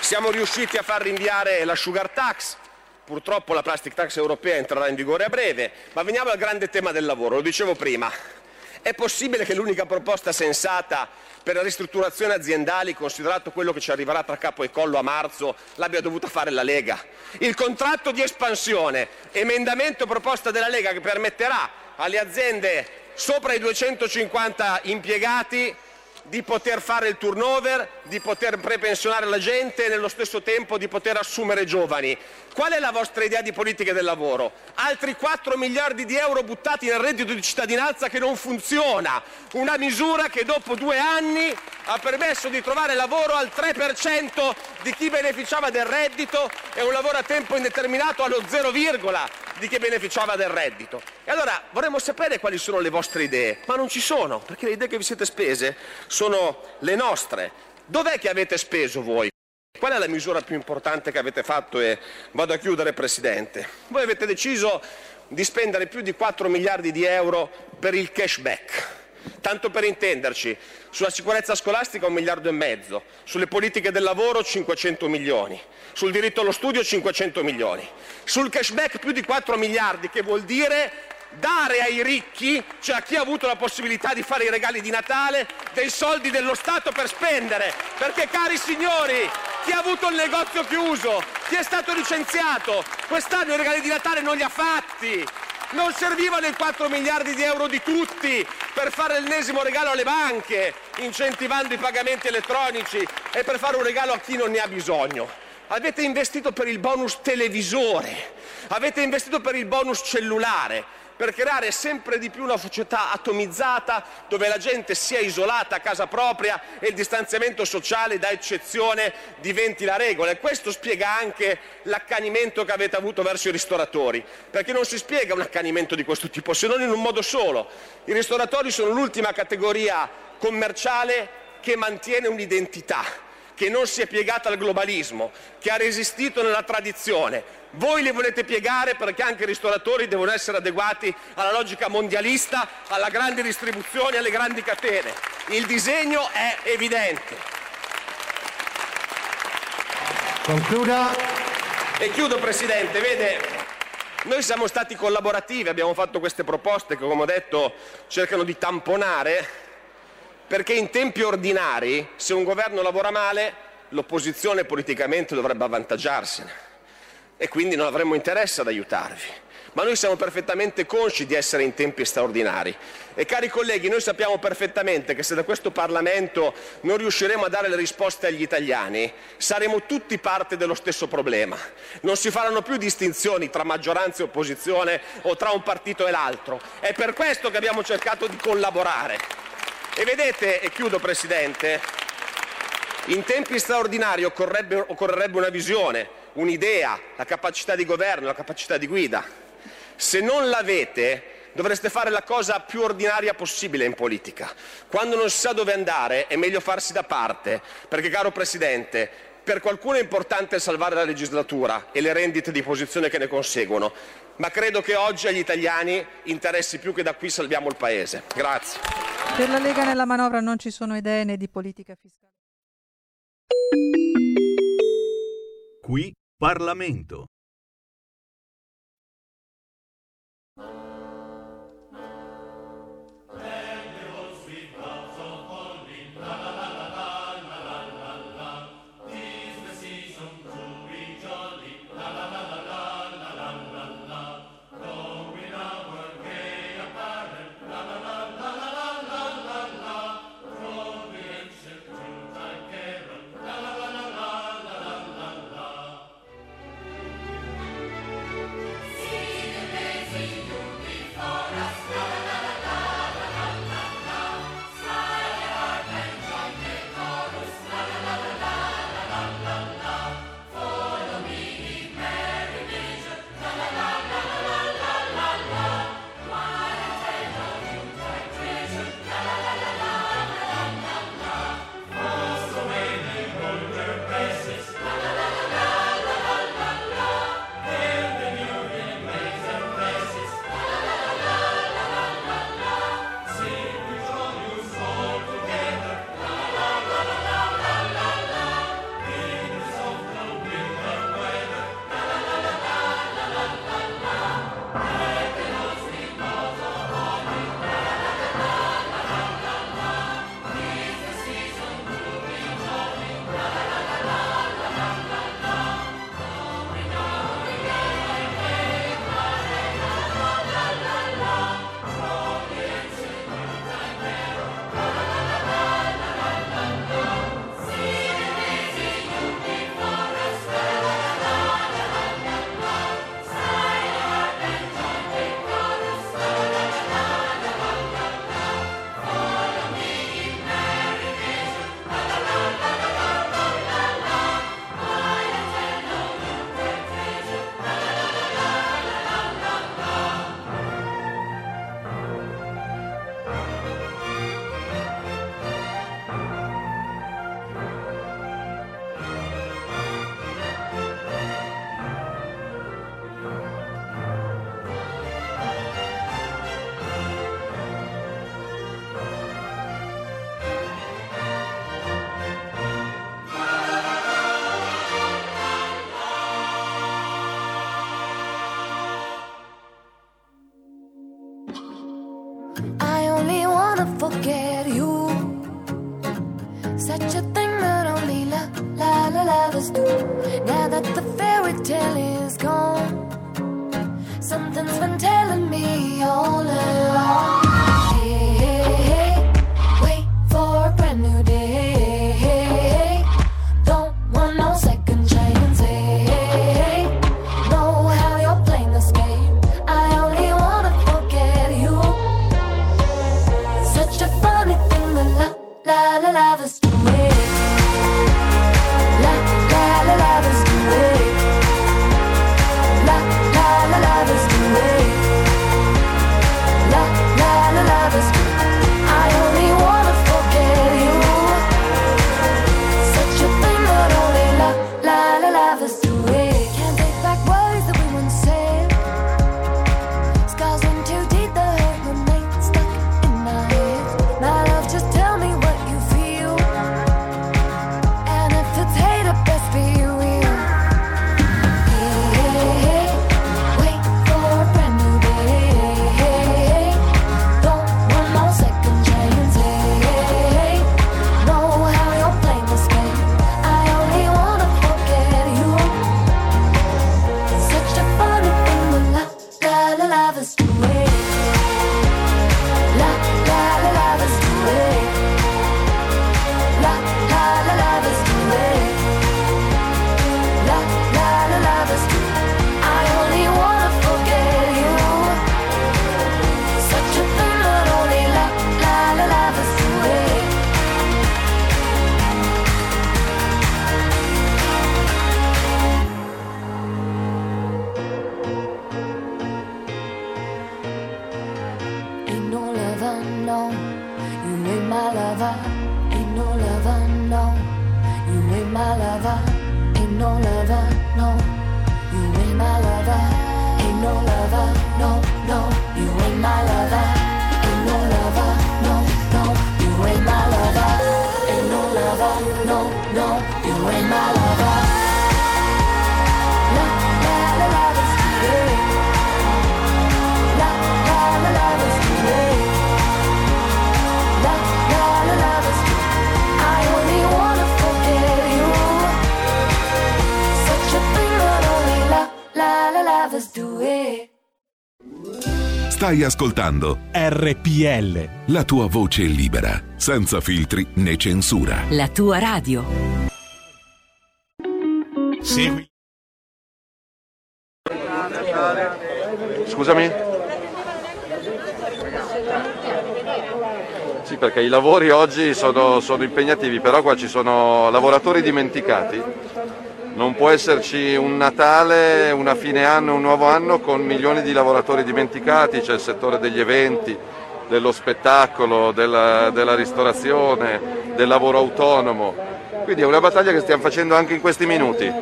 Siamo riusciti a far rinviare la sugar tax, purtroppo la plastic tax europea entrerà in vigore a breve, ma veniamo al grande tema del lavoro, lo dicevo prima. È possibile che l'unica proposta sensata per le ristrutturazioni aziendali, considerato quello che ci arriverà tra capo e collo a marzo, l'abbia dovuta fare la Lega? Il contratto di espansione, emendamento proposta della Lega che permetterà alle aziende sopra i 250 impiegati di poter fare il turnover, di poter prepensionare la gente e nello stesso tempo di poter assumere giovani. Qual è la vostra idea di politica del lavoro? Altri 4 miliardi di euro buttati nel reddito di cittadinanza che non funziona, una misura che dopo due anni ha permesso di trovare lavoro al 3% di chi beneficiava del reddito e un lavoro a tempo indeterminato allo 0, di chi beneficiava del reddito. E allora vorremmo sapere quali sono le vostre idee, ma non ci sono, perché le idee che vi siete spese sono le nostre. Dov'è che avete speso voi? Qual è la misura più importante che avete fatto? E vado a chiudere, Presidente. Voi avete deciso di spendere più di 4 miliardi di euro per il cashback. Tanto per intenderci, sulla sicurezza scolastica un miliardo e mezzo, sulle politiche del lavoro 500 milioni, sul diritto allo studio 500 milioni, sul cashback più di 4 miliardi, che vuol dire dare ai ricchi, cioè a chi ha avuto la possibilità di fare i regali di Natale, dei soldi dello Stato per spendere. Perché cari signori, chi ha avuto il negozio chiuso, chi è stato licenziato, quest'anno i regali di Natale non li ha fatti. Non servivano i 4 miliardi di euro di tutti per fare l'ennesimo regalo alle banche, incentivando i pagamenti elettronici e per fare un regalo a chi non ne ha bisogno. Avete investito per il bonus televisore, avete investito per il bonus cellulare, per creare sempre di più una società atomizzata dove la gente sia isolata a casa propria e il distanziamento sociale da eccezione diventi la regola. E questo spiega anche l'accanimento che avete avuto verso i ristoratori, perché non si spiega un accanimento di questo tipo se non in un modo solo. I ristoratori sono l'ultima categoria commerciale che mantiene un'identità che non si è piegata al globalismo, che ha resistito nella tradizione. Voi li volete piegare perché anche i ristoratori devono essere adeguati alla logica mondialista, alla grande distribuzione, alle grandi catene. Il disegno è evidente. Concluda. E chiudo, Presidente. Vede, noi siamo stati collaborativi, abbiamo fatto queste proposte che, come ho detto, cercano di tamponare perché in tempi ordinari, se un governo lavora male, l'opposizione politicamente dovrebbe avvantaggiarsene e quindi non avremmo interesse ad aiutarvi. Ma noi siamo perfettamente consci di essere in tempi straordinari e cari colleghi, noi sappiamo perfettamente che se da questo Parlamento non riusciremo a dare le risposte agli italiani, saremo tutti parte dello stesso problema. Non si faranno più distinzioni tra maggioranza e opposizione o tra un partito e l'altro. È per questo che abbiamo cercato di collaborare. E vedete, e chiudo Presidente, in tempi straordinari occorrerebbe, occorrerebbe una visione, un'idea, la capacità di governo, la capacità di guida. Se non l'avete, dovreste fare la cosa più ordinaria possibile in politica. Quando non si sa dove andare è meglio farsi da parte, perché caro Presidente, per qualcuno è importante salvare la legislatura e le rendite di posizione che ne conseguono, ma credo che oggi agli italiani interessi più che da qui salviamo il Paese. Grazie. Per la Lega nella manovra non ci sono idee né di politica fiscale. Qui Parlamento. Stai ascoltando RPL. la tua voce libera, senza filtri né censura. La tua radio. Segui. Scusami? Sì, perché i lavori oggi sono, sono impegnativi, però qua ci sono lavoratori dimenticati. Non può esserci un Natale, una fine anno, un nuovo anno con milioni di lavoratori dimenticati, c'è il settore degli eventi, dello spettacolo, della, della ristorazione, del lavoro autonomo. Quindi è una battaglia che stiamo facendo anche in questi minuti,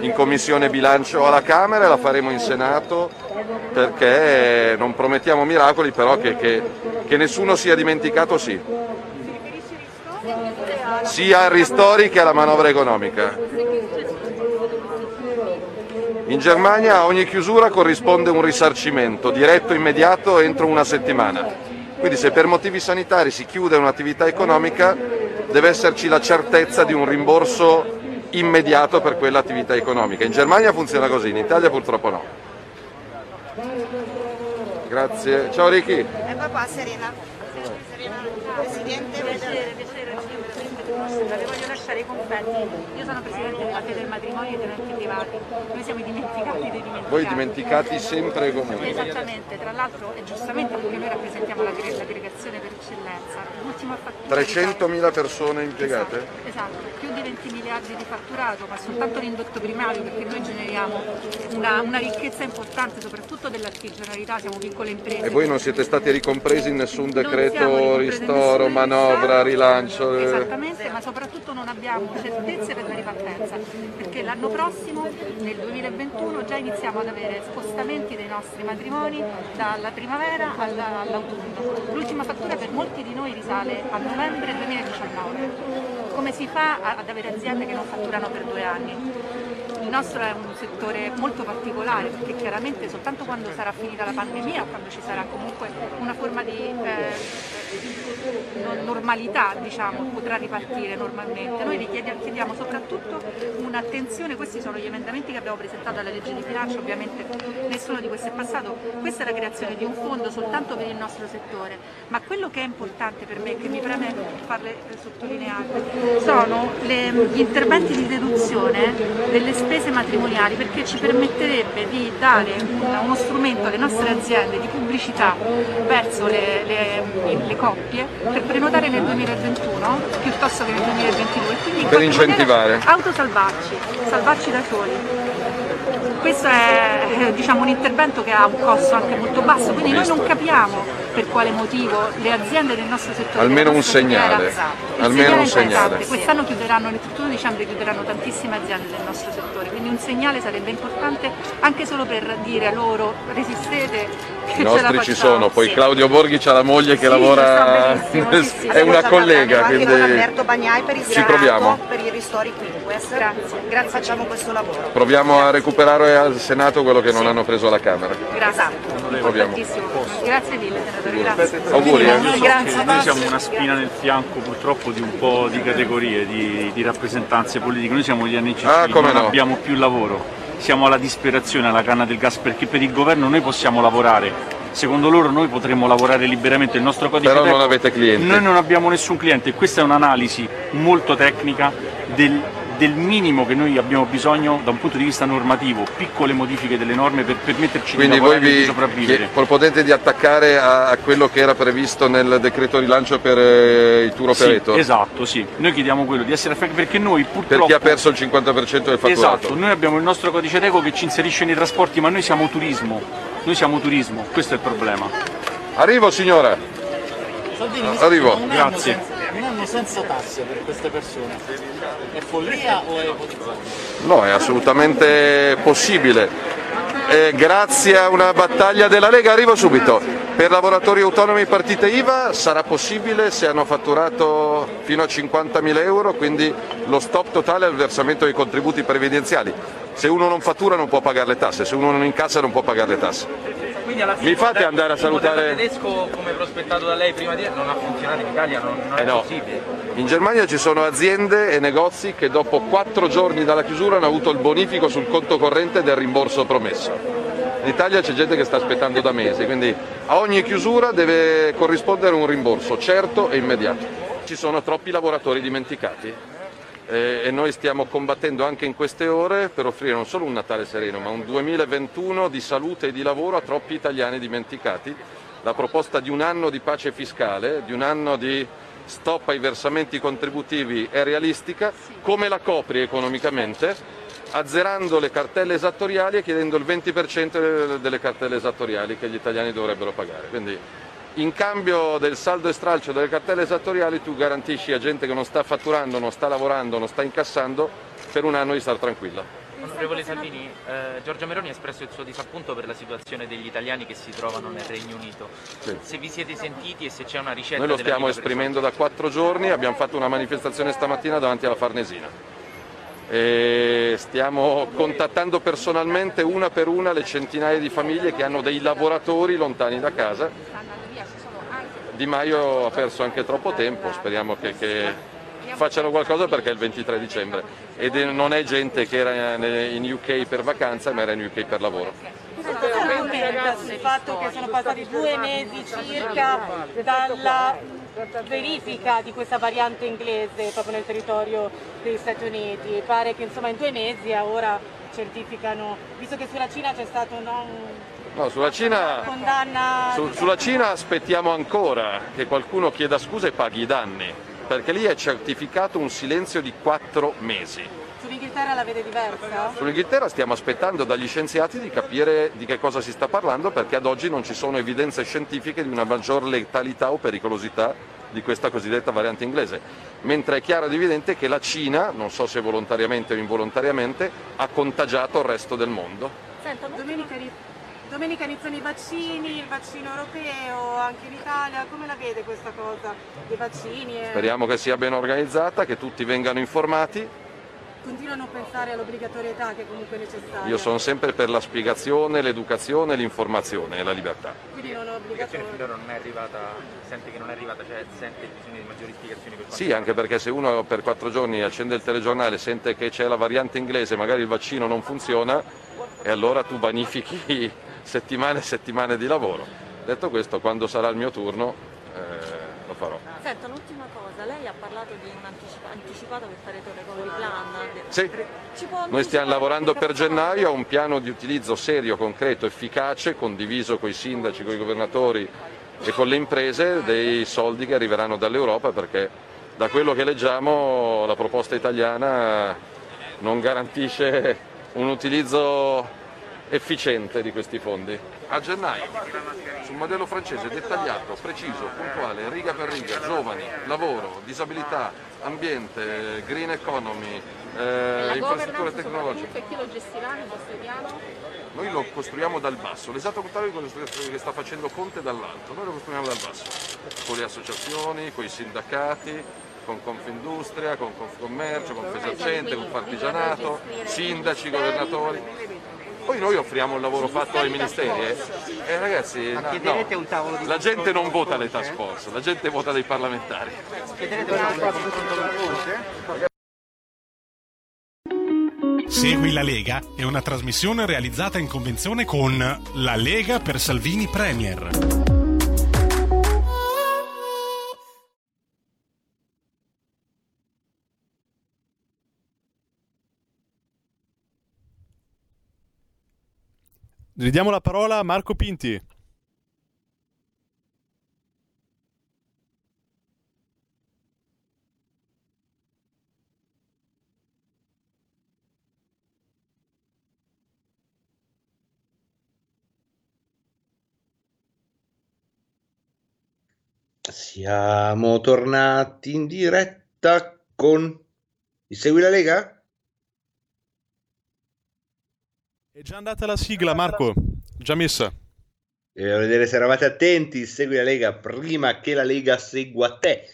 in commissione bilancio alla Camera e la faremo in Senato perché non promettiamo miracoli, però che, che- che nessuno sia dimenticato sì. Sia ai ristori che alla manovra economica. In Germania ogni chiusura corrisponde un risarcimento diretto immediato entro una settimana. Quindi se per motivi sanitari si chiude un'attività economica deve esserci la certezza di un rimborso immediato per quell'attività economica. In Germania funziona così, in Italia purtroppo no. Grazie. Ciao Ricky. E papà Serena. Serena, Presidente, le voglio lasciare i confetti. Io sono Presidente della Fede del Matrimonio e dei Eventi Privati. Noi siamo i dimenticati dei dimenticati. Voi dimenticati sempre e comunque. Esattamente, tra l'altro e giustamente perché noi rappresentiamo l'aggre- l'aggregazione per eccellenza. L'ultima fattura. 300.000 persone impiegate? Esatto, più di 20 miliardi di fatturato, ma soltanto l'indotto primario perché noi generiamo una, una ricchezza importante, soprattutto dell'artigianalità, siamo piccole imprese. E voi non siete stati ricompresi in nessun decreto ristoro, manovra, rilancio? Esattamente, ma soprattutto non abbiamo certezze per la ripartenza, perché l'anno prossimo, nel 2021, già iniziamo ad avere spostamenti dei nostri matrimoni dalla primavera alla- all'autunno. L'ultima fattura per molti di noi risale a novembre 2019. Come si fa ad avere aziende che non fatturano per due anni? Il nostro è un settore molto particolare perché chiaramente soltanto quando sarà finita la pandemia quando ci sarà comunque una forma di eh, normalità diciamo, potrà ripartire normalmente. Noi richiediamo, chiediamo soprattutto un'attenzione, questi sono gli emendamenti che abbiamo presentato alla legge di bilancio, ovviamente nessuno di questi è passato, questa è la creazione di un fondo soltanto per il nostro settore, ma quello che è importante per me, che mi preme farle eh, sottolineare, sono le- gli interventi di riduzione delle spese matrimoniali perché ci permetterebbe di dare un- uno strumento alle nostre aziende di pubblicità verso le, le- le coppie per prenotare nel 2021 piuttosto che nel 2022 quindi in Per incentivare. autosalvarci, salvarci da soli. Questo è eh, diciamo, un intervento che ha un costo anche molto basso, quindi noi non capiamo per quale motivo le aziende del nostro settore Almeno un segnale, almeno un segnale. Quest'anno chiuderanno, nel 31 dicembre chiuderanno tantissime aziende del nostro settore, quindi un segnale sarebbe importante anche solo per dire a loro resistete. I nostri ci sono, poi Sì. Claudio Borghi c'ha la moglie che Sì, lavora, è una collega, quindi con Alberto Bagnai per il ci proviamo. per i ristori Quinquest. Grazie, grazie. Facciamo questo lavoro. Proviamo a recuperare al Senato quello che non hanno preso alla Camera. Grazie. Proviamo. Importantissimo. Grazie mille senatore, grazie. Auguri, eh. Grazie. che noi siamo una spina nel fianco purtroppo di un po' di categorie, di, di rappresentanze politiche, noi siamo gli NCC, Ah, non no. abbiamo più lavoro, siamo alla disperazione, alla canna del gas perché per il governo noi possiamo lavorare, secondo loro noi potremmo lavorare liberamente, il nostro codice Però non avete clienti. Noi non abbiamo nessun cliente, questa è un'analisi molto tecnica del, del minimo che noi abbiamo bisogno da un punto di vista normativo, piccole modifiche delle norme per permetterci Quindi di voi lavorare e di vi sopravvivere. chie- proponete di attaccare a, a quello che era previsto nel decreto rilancio per eh, i tour Sì, operator? esatto, sì. Noi chiediamo quello di essere affiancati perché noi Per purtroppo chi ha perso il 50% del fatturato? Esatto, noi abbiamo il nostro codice Ateco che ci inserisce nei trasporti, ma noi siamo turismo. Noi siamo turismo, questo è il problema. Arrivo signora. Salvini, Arrivo. Grazie. Un anno senza tasse per queste persone. È follia o è ipotizzato? No, è assolutamente possibile. Eh, grazie a una battaglia della Lega, arrivo subito. Per lavoratori autonomi partite IVA sarà possibile se hanno fatturato fino a 50.000 euro, quindi lo stop totale al versamento dei contributi previdenziali. Se uno non fattura non può pagare le tasse, se uno non incassa non può pagare le tasse. Quindi alla fine Mi fate il andare a salutare- tedesco, come prospettato da lei prima di non ha funzionato in Italia, non, non Eh è no. possibile. In Germania ci sono aziende e negozi che dopo quattro giorni dalla chiusura hanno avuto il bonifico sul conto corrente del rimborso promesso. In Italia c'è gente che sta aspettando da mesi, quindi a ogni chiusura deve corrispondere un rimborso certo e immediato. Ci sono troppi lavoratori dimenticati eh, e noi stiamo combattendo anche in queste ore per offrire non solo un Natale sereno, ma un 2021 di salute e di lavoro a troppi italiani dimenticati. La proposta di un anno di pace fiscale, di un anno di stop ai versamenti contributivi è realistica, come la copri economicamente? Azzerando le cartelle esattoriali e chiedendo il 20% delle cartelle esattoriali che gli italiani dovrebbero pagare. Quindi in cambio del saldo e stralcio delle cartelle esattoriali tu garantisci a gente che non sta fatturando, non sta lavorando, non sta incassando per un anno di star tranquilla. Onorevole Salvini, eh, Giorgia Meloni ha espresso il suo disappunto per la situazione degli italiani che si trovano nel Regno Unito. Sì. Se vi siete sentiti e se c'è una ricetta Noi lo stiamo esprimendo da quattro giorni, abbiamo fatto una manifestazione stamattina davanti alla Farnesina. E stiamo contattando personalmente una per una le centinaia di famiglie che hanno dei lavoratori lontani da casa. Di Maio ha perso anche troppo tempo, speriamo che, che facciano qualcosa perché è il 23 dicembre ed non è gente che era in UK per vacanza ma era in UK per lavoro. sul fatto che sono passati due mesi circa dalla verifica di questa variante inglese proprio nel territorio degli Stati Uniti. Pare che insomma in due mesi a ora certificano, visto che sulla Cina c'è stato no, un- No, sulla Cina, condanna su- sulla Cina aspettiamo ancora che qualcuno chieda scusa e paghi i danni, perché lì è certificato un silenzio di quattro mesi. sull'Inghilterra la vede diversa? Sull'Inghilterra stiamo aspettando dagli scienziati di capire di che cosa si sta parlando perché ad oggi non ci sono evidenze scientifiche di una maggior letalità o pericolosità di questa cosiddetta variante inglese, mentre è chiaro ed evidente che la Cina, non so se volontariamente o involontariamente, ha contagiato il resto del mondo. Senta, domenica, domenica iniziano i vaccini, il vaccino europeo anche in Italia, come la vede questa cosa dei vaccini? e- Speriamo che sia ben organizzata, che tutti vengano informati continuano a pensare all'obbligatorietà che comunque è necessaria. Io sono sempre per la spiegazione, l'educazione, l'informazione e la libertà. Quindi non è obbligatorio. finora non è arrivata, sente che non è arrivata, cioè sente bisogno di maggiori spiegazioni per Sì, anche perché se uno per quattro giorni accende il telegiornale, sente che c'è la variante inglese, magari il vaccino non funziona, e allora tu vanifichi settimane e settimane di lavoro. Detto questo, quando sarà il mio turno eh, lo farò. Senta, un'ultima cosa, lei ha parlato di un anticipa- anticipato che farete un recovery plan. Sì. Ci può Noi stiamo lavorando per gennaio a un piano di utilizzo serio, concreto, efficace, condiviso con i sindaci, con i governatori e con le imprese dei soldi che arriveranno dall'Europa perché da quello che leggiamo la proposta italiana non garantisce un utilizzo efficiente di questi fondi. A gennaio, sul modello francese dettagliato, preciso, puntuale, riga per riga, giovani, lavoro, disabilità, ambiente, green economy, eh, infrastrutture tecnologiche. e chi lo gestirà nel vostro piano? Noi lo costruiamo dal basso, l'esatto contrario di quello che sta facendo Conte dall'alto, noi lo costruiamo dal basso, con le associazioni, con i sindacati, con Confindustria, con Confcommercio, con Fesercente, con Partigianato, sindaci, governatori. Poi noi offriamo il lavoro fatto ai ministeri. Eh, Eh, ragazzi, no, chiederete no. un tavolo di la gente non vota le task force, la gente vota dei parlamentari. Chiederete un tavolo di confronto? Segui la Lega è una trasmissione realizzata in convenzione con La Lega per Salvini Premier. Ridiamo la parola a Marco Pinti. Siamo tornati in diretta con il Segui la Lega? È già andata la sigla, Marco. Già messa. A vedere se eravate attenti, segui la Lega prima che la Lega segua te.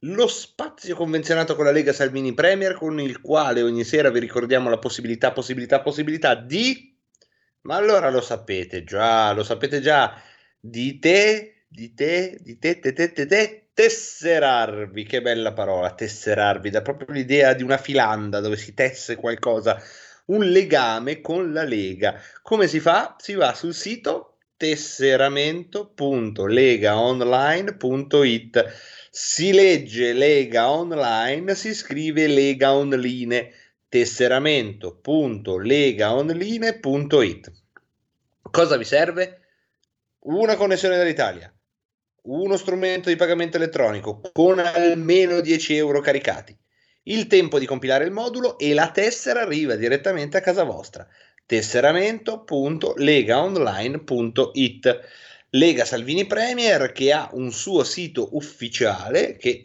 Lo spazio convenzionato con la Lega Salvini Premier, con il quale ogni sera vi ricordiamo la possibilità, possibilità, possibilità di... Ma allora lo sapete già, lo sapete già, di te, di te, di te, te, te, te, te, tesserarvi, che bella parola, tesserarvi, dà proprio l'idea di una filanda dove si tesse qualcosa, un legame con la Lega. Come si fa? Si va sul sito tesseramento.legaonline.it si legge Lega Online, si scrive Lega Online tesseramento.legaonline.it Cosa vi serve? Una connessione dall'Italia, uno strumento di pagamento elettronico con almeno 10 euro caricati, il tempo di compilare il modulo e la tessera arriva direttamente a casa vostra. tesseramento.legaonline.it Lega Salvini Premier che ha un suo sito ufficiale che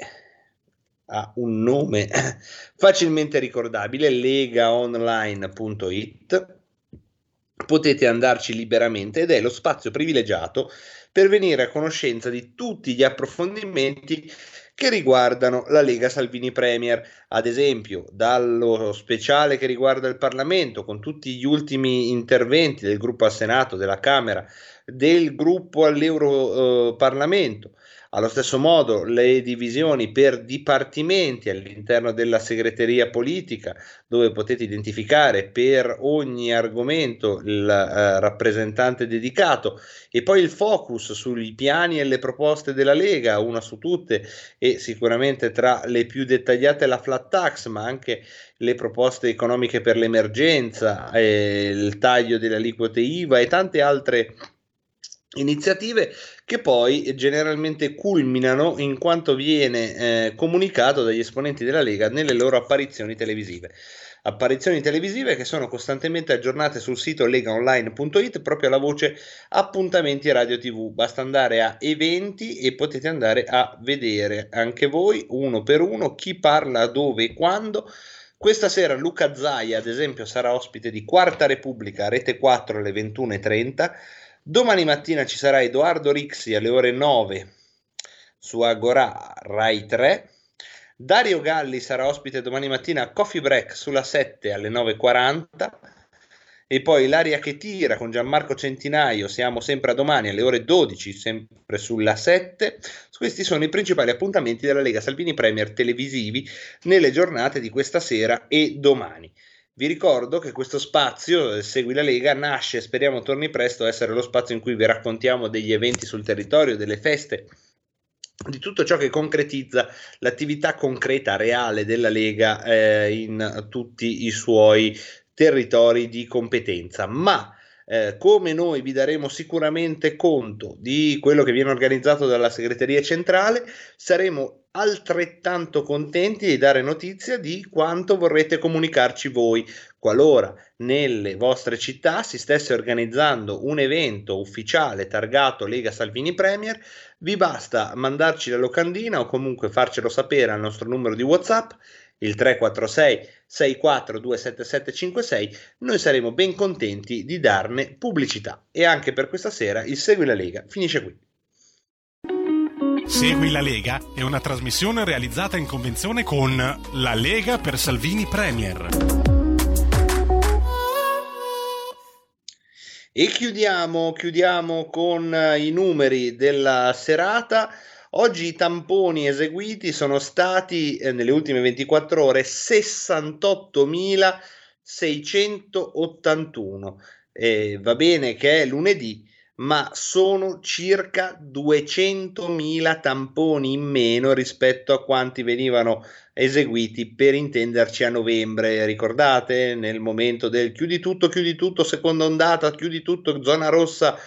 ha un nome facilmente ricordabile legaonline.it potete andarci liberamente ed è lo spazio privilegiato per venire a conoscenza di tutti gli approfondimenti che riguardano la Lega Salvini Premier, ad esempio dallo speciale che riguarda il Parlamento, con tutti gli ultimi interventi del gruppo al Senato, della Camera, del gruppo all'Europarlamento. Eh, allo stesso modo le divisioni per dipartimenti all'interno della segreteria politica, dove potete identificare per ogni argomento il eh, rappresentante dedicato e poi il focus sui piani e le proposte della Lega, una su tutte e sicuramente tra le più dettagliate la flat tax, ma anche le proposte economiche per l'emergenza, eh, il taglio delle aliquote IVA e tante altre iniziative che poi generalmente culminano in quanto viene eh, comunicato dagli esponenti della Lega nelle loro apparizioni televisive. Apparizioni televisive che sono costantemente aggiornate sul sito legaonline.it proprio alla voce appuntamenti radio tv. Basta andare a eventi e potete andare a vedere anche voi uno per uno chi parla dove e quando. Questa sera Luca Zaia, ad esempio, sarà ospite di Quarta Repubblica, Rete 4 alle 21.30. Domani mattina ci sarà Edoardo Rixi alle ore 9 su Agora Rai 3. Dario Galli sarà ospite domani mattina a Coffee Break sulla 7 alle 9.40 e poi l'aria che tira con Gianmarco Centinaio, siamo sempre a domani alle ore 12, sempre sulla 7. Questi sono i principali appuntamenti della Lega Salvini Premier televisivi nelle giornate di questa sera e domani. Vi ricordo che questo spazio, eh, Segui la Lega, nasce, speriamo torni presto a essere lo spazio in cui vi raccontiamo degli eventi sul territorio, delle feste, di tutto ciò che concretizza l'attività concreta, reale della Lega eh, in tutti i suoi territori di competenza. Ma eh, come noi vi daremo sicuramente conto di quello che viene organizzato dalla segreteria centrale, saremo altrettanto contenti di dare notizia di quanto vorrete comunicarci voi. Qualora nelle vostre città si stesse organizzando un evento ufficiale targato Lega Salvini Premier, vi basta mandarci la locandina o comunque farcelo sapere al nostro numero di WhatsApp il 346 64 noi saremo ben contenti di darne pubblicità. E anche per questa sera il Segui la Lega finisce qui. Segui la Lega è una trasmissione realizzata in convenzione con La Lega per Salvini Premier. E chiudiamo, chiudiamo con i numeri della serata. Oggi i tamponi eseguiti sono stati eh, nelle ultime 24 ore 68.681. Eh, va bene che è lunedì, ma sono circa 200.000 tamponi in meno rispetto a quanti venivano eseguiti per intenderci a novembre. Ricordate nel momento del chiudi tutto, chiudi tutto, seconda ondata, chiudi tutto, zona rossa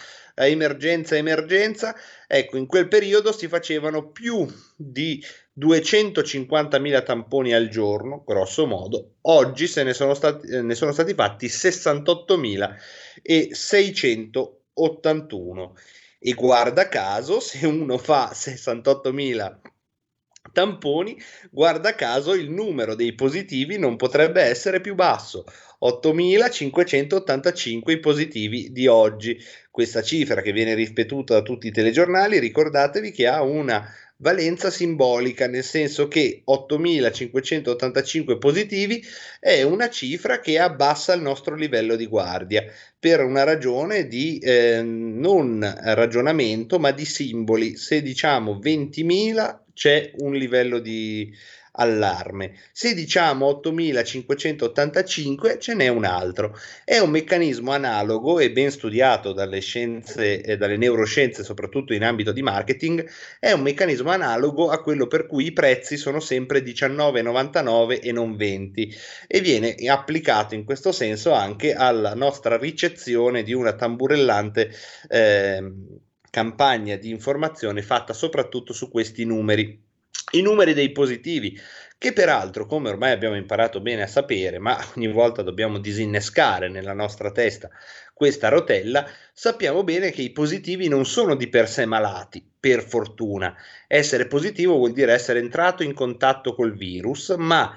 emergenza emergenza, ecco, in quel periodo si facevano più di 250.000 tamponi al giorno, grosso modo. Oggi se ne sono stati, ne sono stati fatti 68.681. E guarda caso, se uno fa 68.000 tamponi, guarda caso il numero dei positivi non potrebbe essere più basso. 8.585 i positivi di oggi. Questa cifra che viene ripetuta da tutti i telegiornali, ricordatevi che ha una valenza simbolica, nel senso che 8.585 positivi è una cifra che abbassa il nostro livello di guardia per una ragione di eh, non ragionamento ma di simboli. Se diciamo 20.000 c'è un livello di allarme. Se diciamo 8585 ce n'è un altro. È un meccanismo analogo e ben studiato dalle scienze e dalle neuroscienze, soprattutto in ambito di marketing, è un meccanismo analogo a quello per cui i prezzi sono sempre 19,99 e non 20 e viene applicato in questo senso anche alla nostra ricezione di una tamburellante eh, campagna di informazione fatta soprattutto su questi numeri. I numeri dei positivi, che peraltro, come ormai abbiamo imparato bene a sapere, ma ogni volta dobbiamo disinnescare nella nostra testa questa rotella, sappiamo bene che i positivi non sono di per sé malati, per fortuna. Essere positivo vuol dire essere entrato in contatto col virus, ma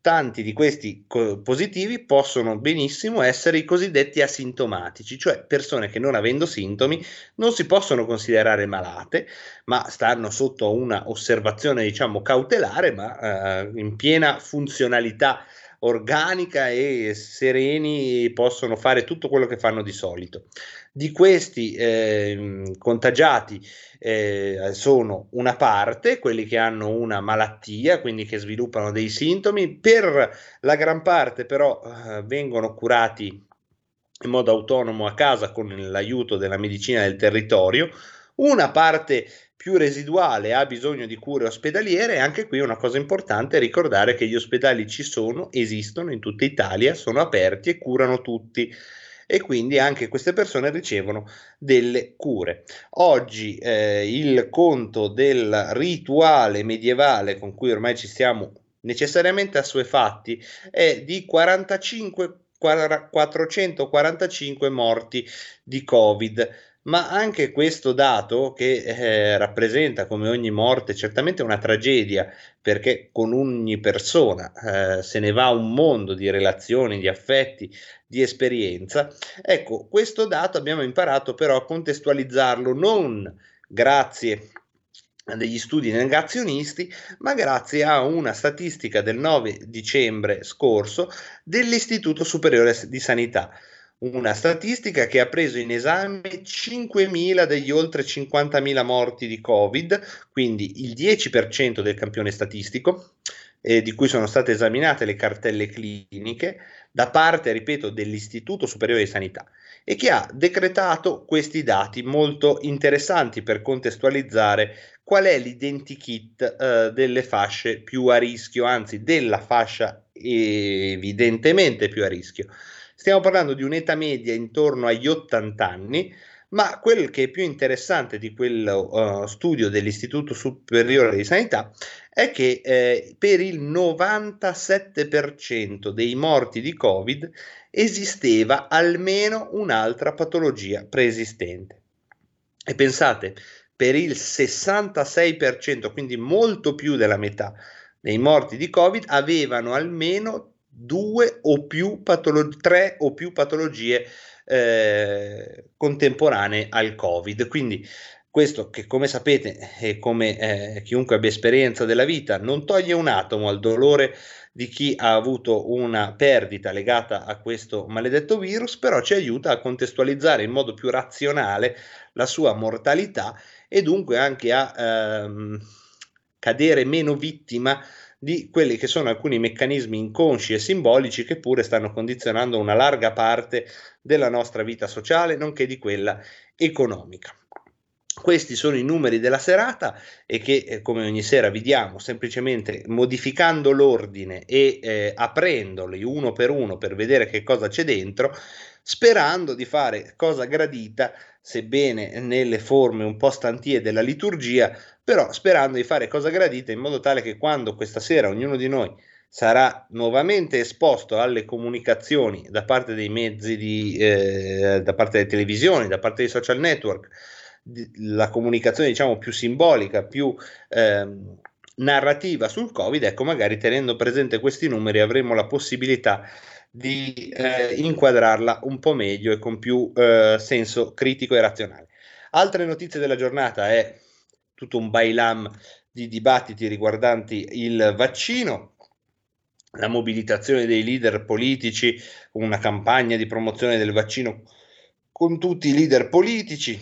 tanti di questi co- positivi possono benissimo essere i cosiddetti asintomatici, cioè persone che non avendo sintomi non si possono considerare malate, ma stanno sotto una osservazione diciamo cautelare, ma eh, in piena funzionalità organica e sereni possono fare tutto quello che fanno di solito. Di questi eh, contagiati eh, sono una parte, quelli che hanno una malattia, quindi che sviluppano dei sintomi, per la gran parte però eh, vengono curati in modo autonomo a casa con l'aiuto della medicina del territorio, una parte più residuale ha bisogno di cure ospedaliere e anche qui una cosa importante è ricordare che gli ospedali ci sono, esistono in tutta Italia, sono aperti e curano tutti e quindi anche queste persone ricevono delle cure. Oggi eh, il conto del rituale medievale con cui ormai ci siamo necessariamente assuefatti è di 45 445 morti di Covid ma anche questo dato che eh, rappresenta come ogni morte certamente una tragedia perché con ogni persona eh, se ne va un mondo di relazioni, di affetti, di esperienza. Ecco, questo dato abbiamo imparato però a contestualizzarlo non grazie degli studi negazionisti, ma grazie a una statistica del 9 dicembre scorso dell'Istituto Superiore di Sanità. Una statistica che ha preso in esame 5.000 degli oltre 50.000 morti di Covid, quindi il 10% del campione statistico, eh, di cui sono state esaminate le cartelle cliniche da parte, ripeto, dell'Istituto Superiore di Sanità e che ha decretato questi dati molto interessanti per contestualizzare qual è l'identikit eh, delle fasce più a rischio, anzi della fascia evidentemente più a rischio. Stiamo parlando di un'età media intorno agli 80 anni, ma quel che è più interessante di quel uh, studio dell'Istituto Superiore di Sanità è che eh, per il 97% dei morti di Covid esisteva almeno un'altra patologia preesistente. E pensate, per il 66%, quindi molto più della metà dei morti di Covid, avevano almeno due o più patologie, tre o più patologie eh, contemporanee al Covid. Quindi questo che come sapete e come eh, chiunque abbia esperienza della vita non toglie un atomo al dolore di chi ha avuto una perdita legata a questo maledetto virus, però ci aiuta a contestualizzare in modo più razionale la sua mortalità e dunque anche a ehm, cadere meno vittima di quelli che sono alcuni meccanismi inconsci e simbolici che pure stanno condizionando una larga parte della nostra vita sociale, nonché di quella economica. Questi sono i numeri della serata e che, eh, come ogni sera vi diamo, semplicemente modificando l'ordine e eh, aprendoli uno per uno per vedere che cosa c'è dentro, sperando di fare cosa gradita, sebbene nelle forme un po' stantie della liturgia, però sperando di fare cosa gradita in modo tale che quando questa sera ognuno di noi sarà nuovamente esposto alle comunicazioni da parte dei mezzi di, eh, da parte delle televisioni, da parte dei social network, la comunicazione diciamo più simbolica, più ehm, narrativa sul Covid, ecco magari tenendo presente questi numeri avremo la possibilità di eh, inquadrarla un po' meglio e con più eh, senso critico e razionale. Altre notizie della giornata è tutto un bailam di dibattiti riguardanti il vaccino, la mobilitazione dei leader politici, una campagna di promozione del vaccino con tutti i leader politici,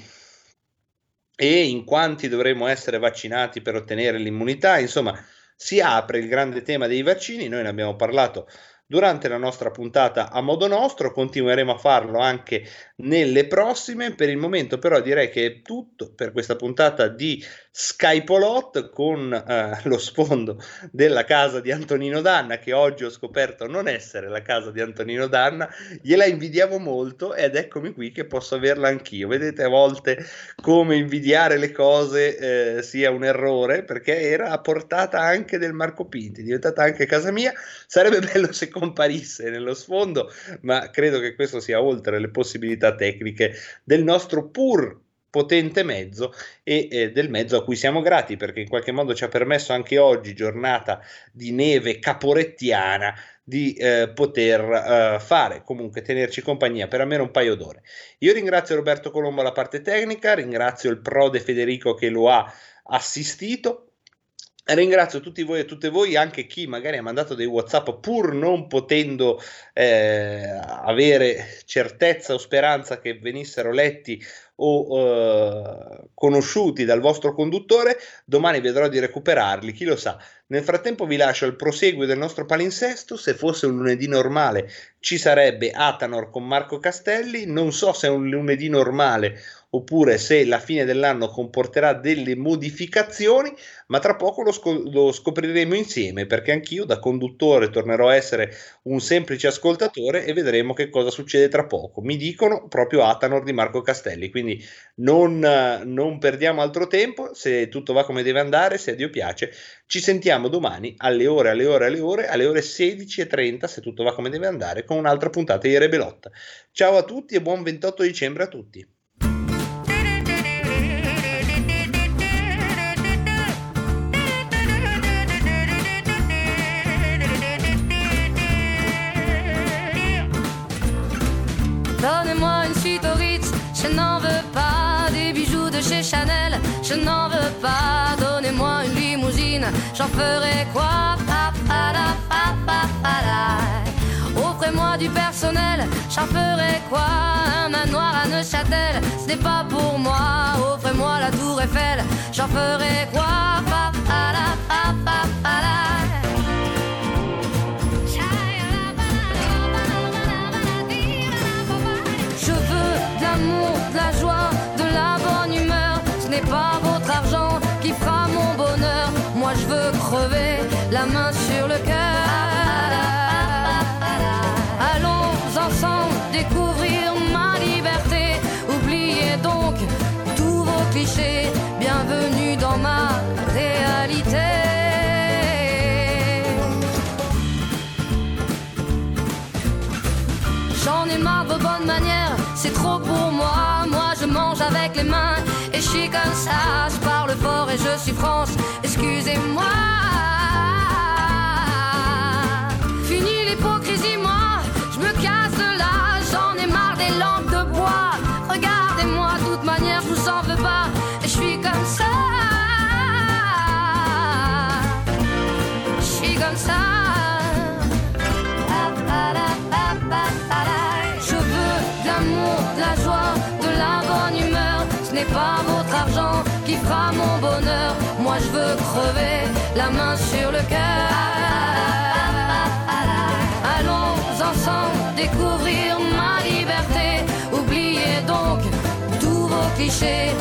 e in quanti dovremmo essere vaccinati per ottenere l'immunità. Insomma, si apre il grande tema dei vaccini, noi ne abbiamo parlato durante la nostra puntata a modo nostro, continueremo a farlo anche nelle prossime. Per il momento però direi che è tutto per questa puntata di Skypolot con eh, lo sfondo della casa di Antonino Danna che oggi ho scoperto non essere la casa di Antonino Danna, gliela invidiavo molto ed eccomi qui che posso averla anch'io. Vedete a volte come invidiare le cose eh, sia un errore perché era a portata anche del Marco Pinti, è diventata anche casa mia. Sarebbe bello se comparisse nello sfondo, ma credo che questo sia oltre le possibilità tecniche del nostro pur potente mezzo e eh, del mezzo a cui siamo grati perché in qualche modo ci ha permesso anche oggi, giornata di neve caporettiana, di eh, poter eh, fare, comunque tenerci compagnia per almeno un paio d'ore. Io ringrazio Roberto Colombo alla parte tecnica, ringrazio il prode Federico che lo ha assistito. Ringrazio tutti voi e tutte voi, anche chi magari ha mandato dei WhatsApp pur non potendo eh, avere certezza o speranza che venissero letti o eh, conosciuti dal vostro conduttore, domani vedrò di recuperarli, chi lo sa. Nel frattempo vi lascio il proseguio del nostro palinsesto, se fosse un lunedì normale ci sarebbe Atanor con Marco Castelli, non so se è un lunedì normale oppure se la fine dell'anno comporterà delle modificazioni, ma tra poco lo, sco- lo, scopriremo insieme perché anch'io da conduttore tornerò a essere un semplice ascoltatore e vedremo che cosa succede tra poco. Mi dicono proprio Atanor di Marco Castelli, quindi non, non perdiamo altro tempo, se tutto va come deve andare, se a Dio piace, ci sentiamo domani alle ore, alle ore, alle ore, alle ore 16.30, se tutto va come deve andare, con un'altra puntata di Rebelotta. Ciao a tutti e buon 28 dicembre a tutti. Chez Chanel, je n'en veux pas. j'en ferai quoi? Pa, pa, da, pa, pa, pa, da. Offrez-moi du personnel, j'en ferai quoi? Un manoir à Neuchâtel, ce n'est pas pour moi. Offrez-moi la tour Eiffel, j'en ferai quoi? Je veux de l'amour, de la joie, Moi je veux crever la main sur le cœur. Allons ensemble découvrir ma liberté. Oubliez donc tous vos clichés. Bienvenue dans ma réalité. J'en ai marre de vos bonnes manières, c'est trop pour moi. Moi je mange avec les mains et je suis comme ça et je suis franche, excusez-moi. Moi je veux crever la main sur le cœur. Allons ensemble découvrir ma liberté. Oubliez donc tous vos clichés.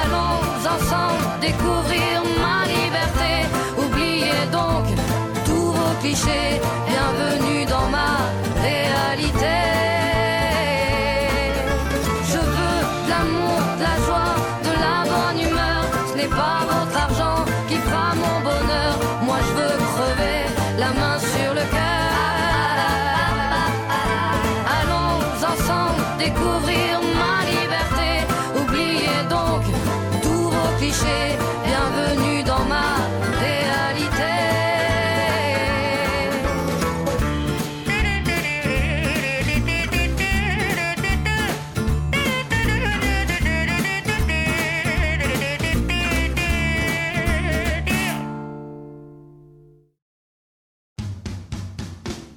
Allons ensemble découvrir ma liberté. Oubliez donc tous vos clichés.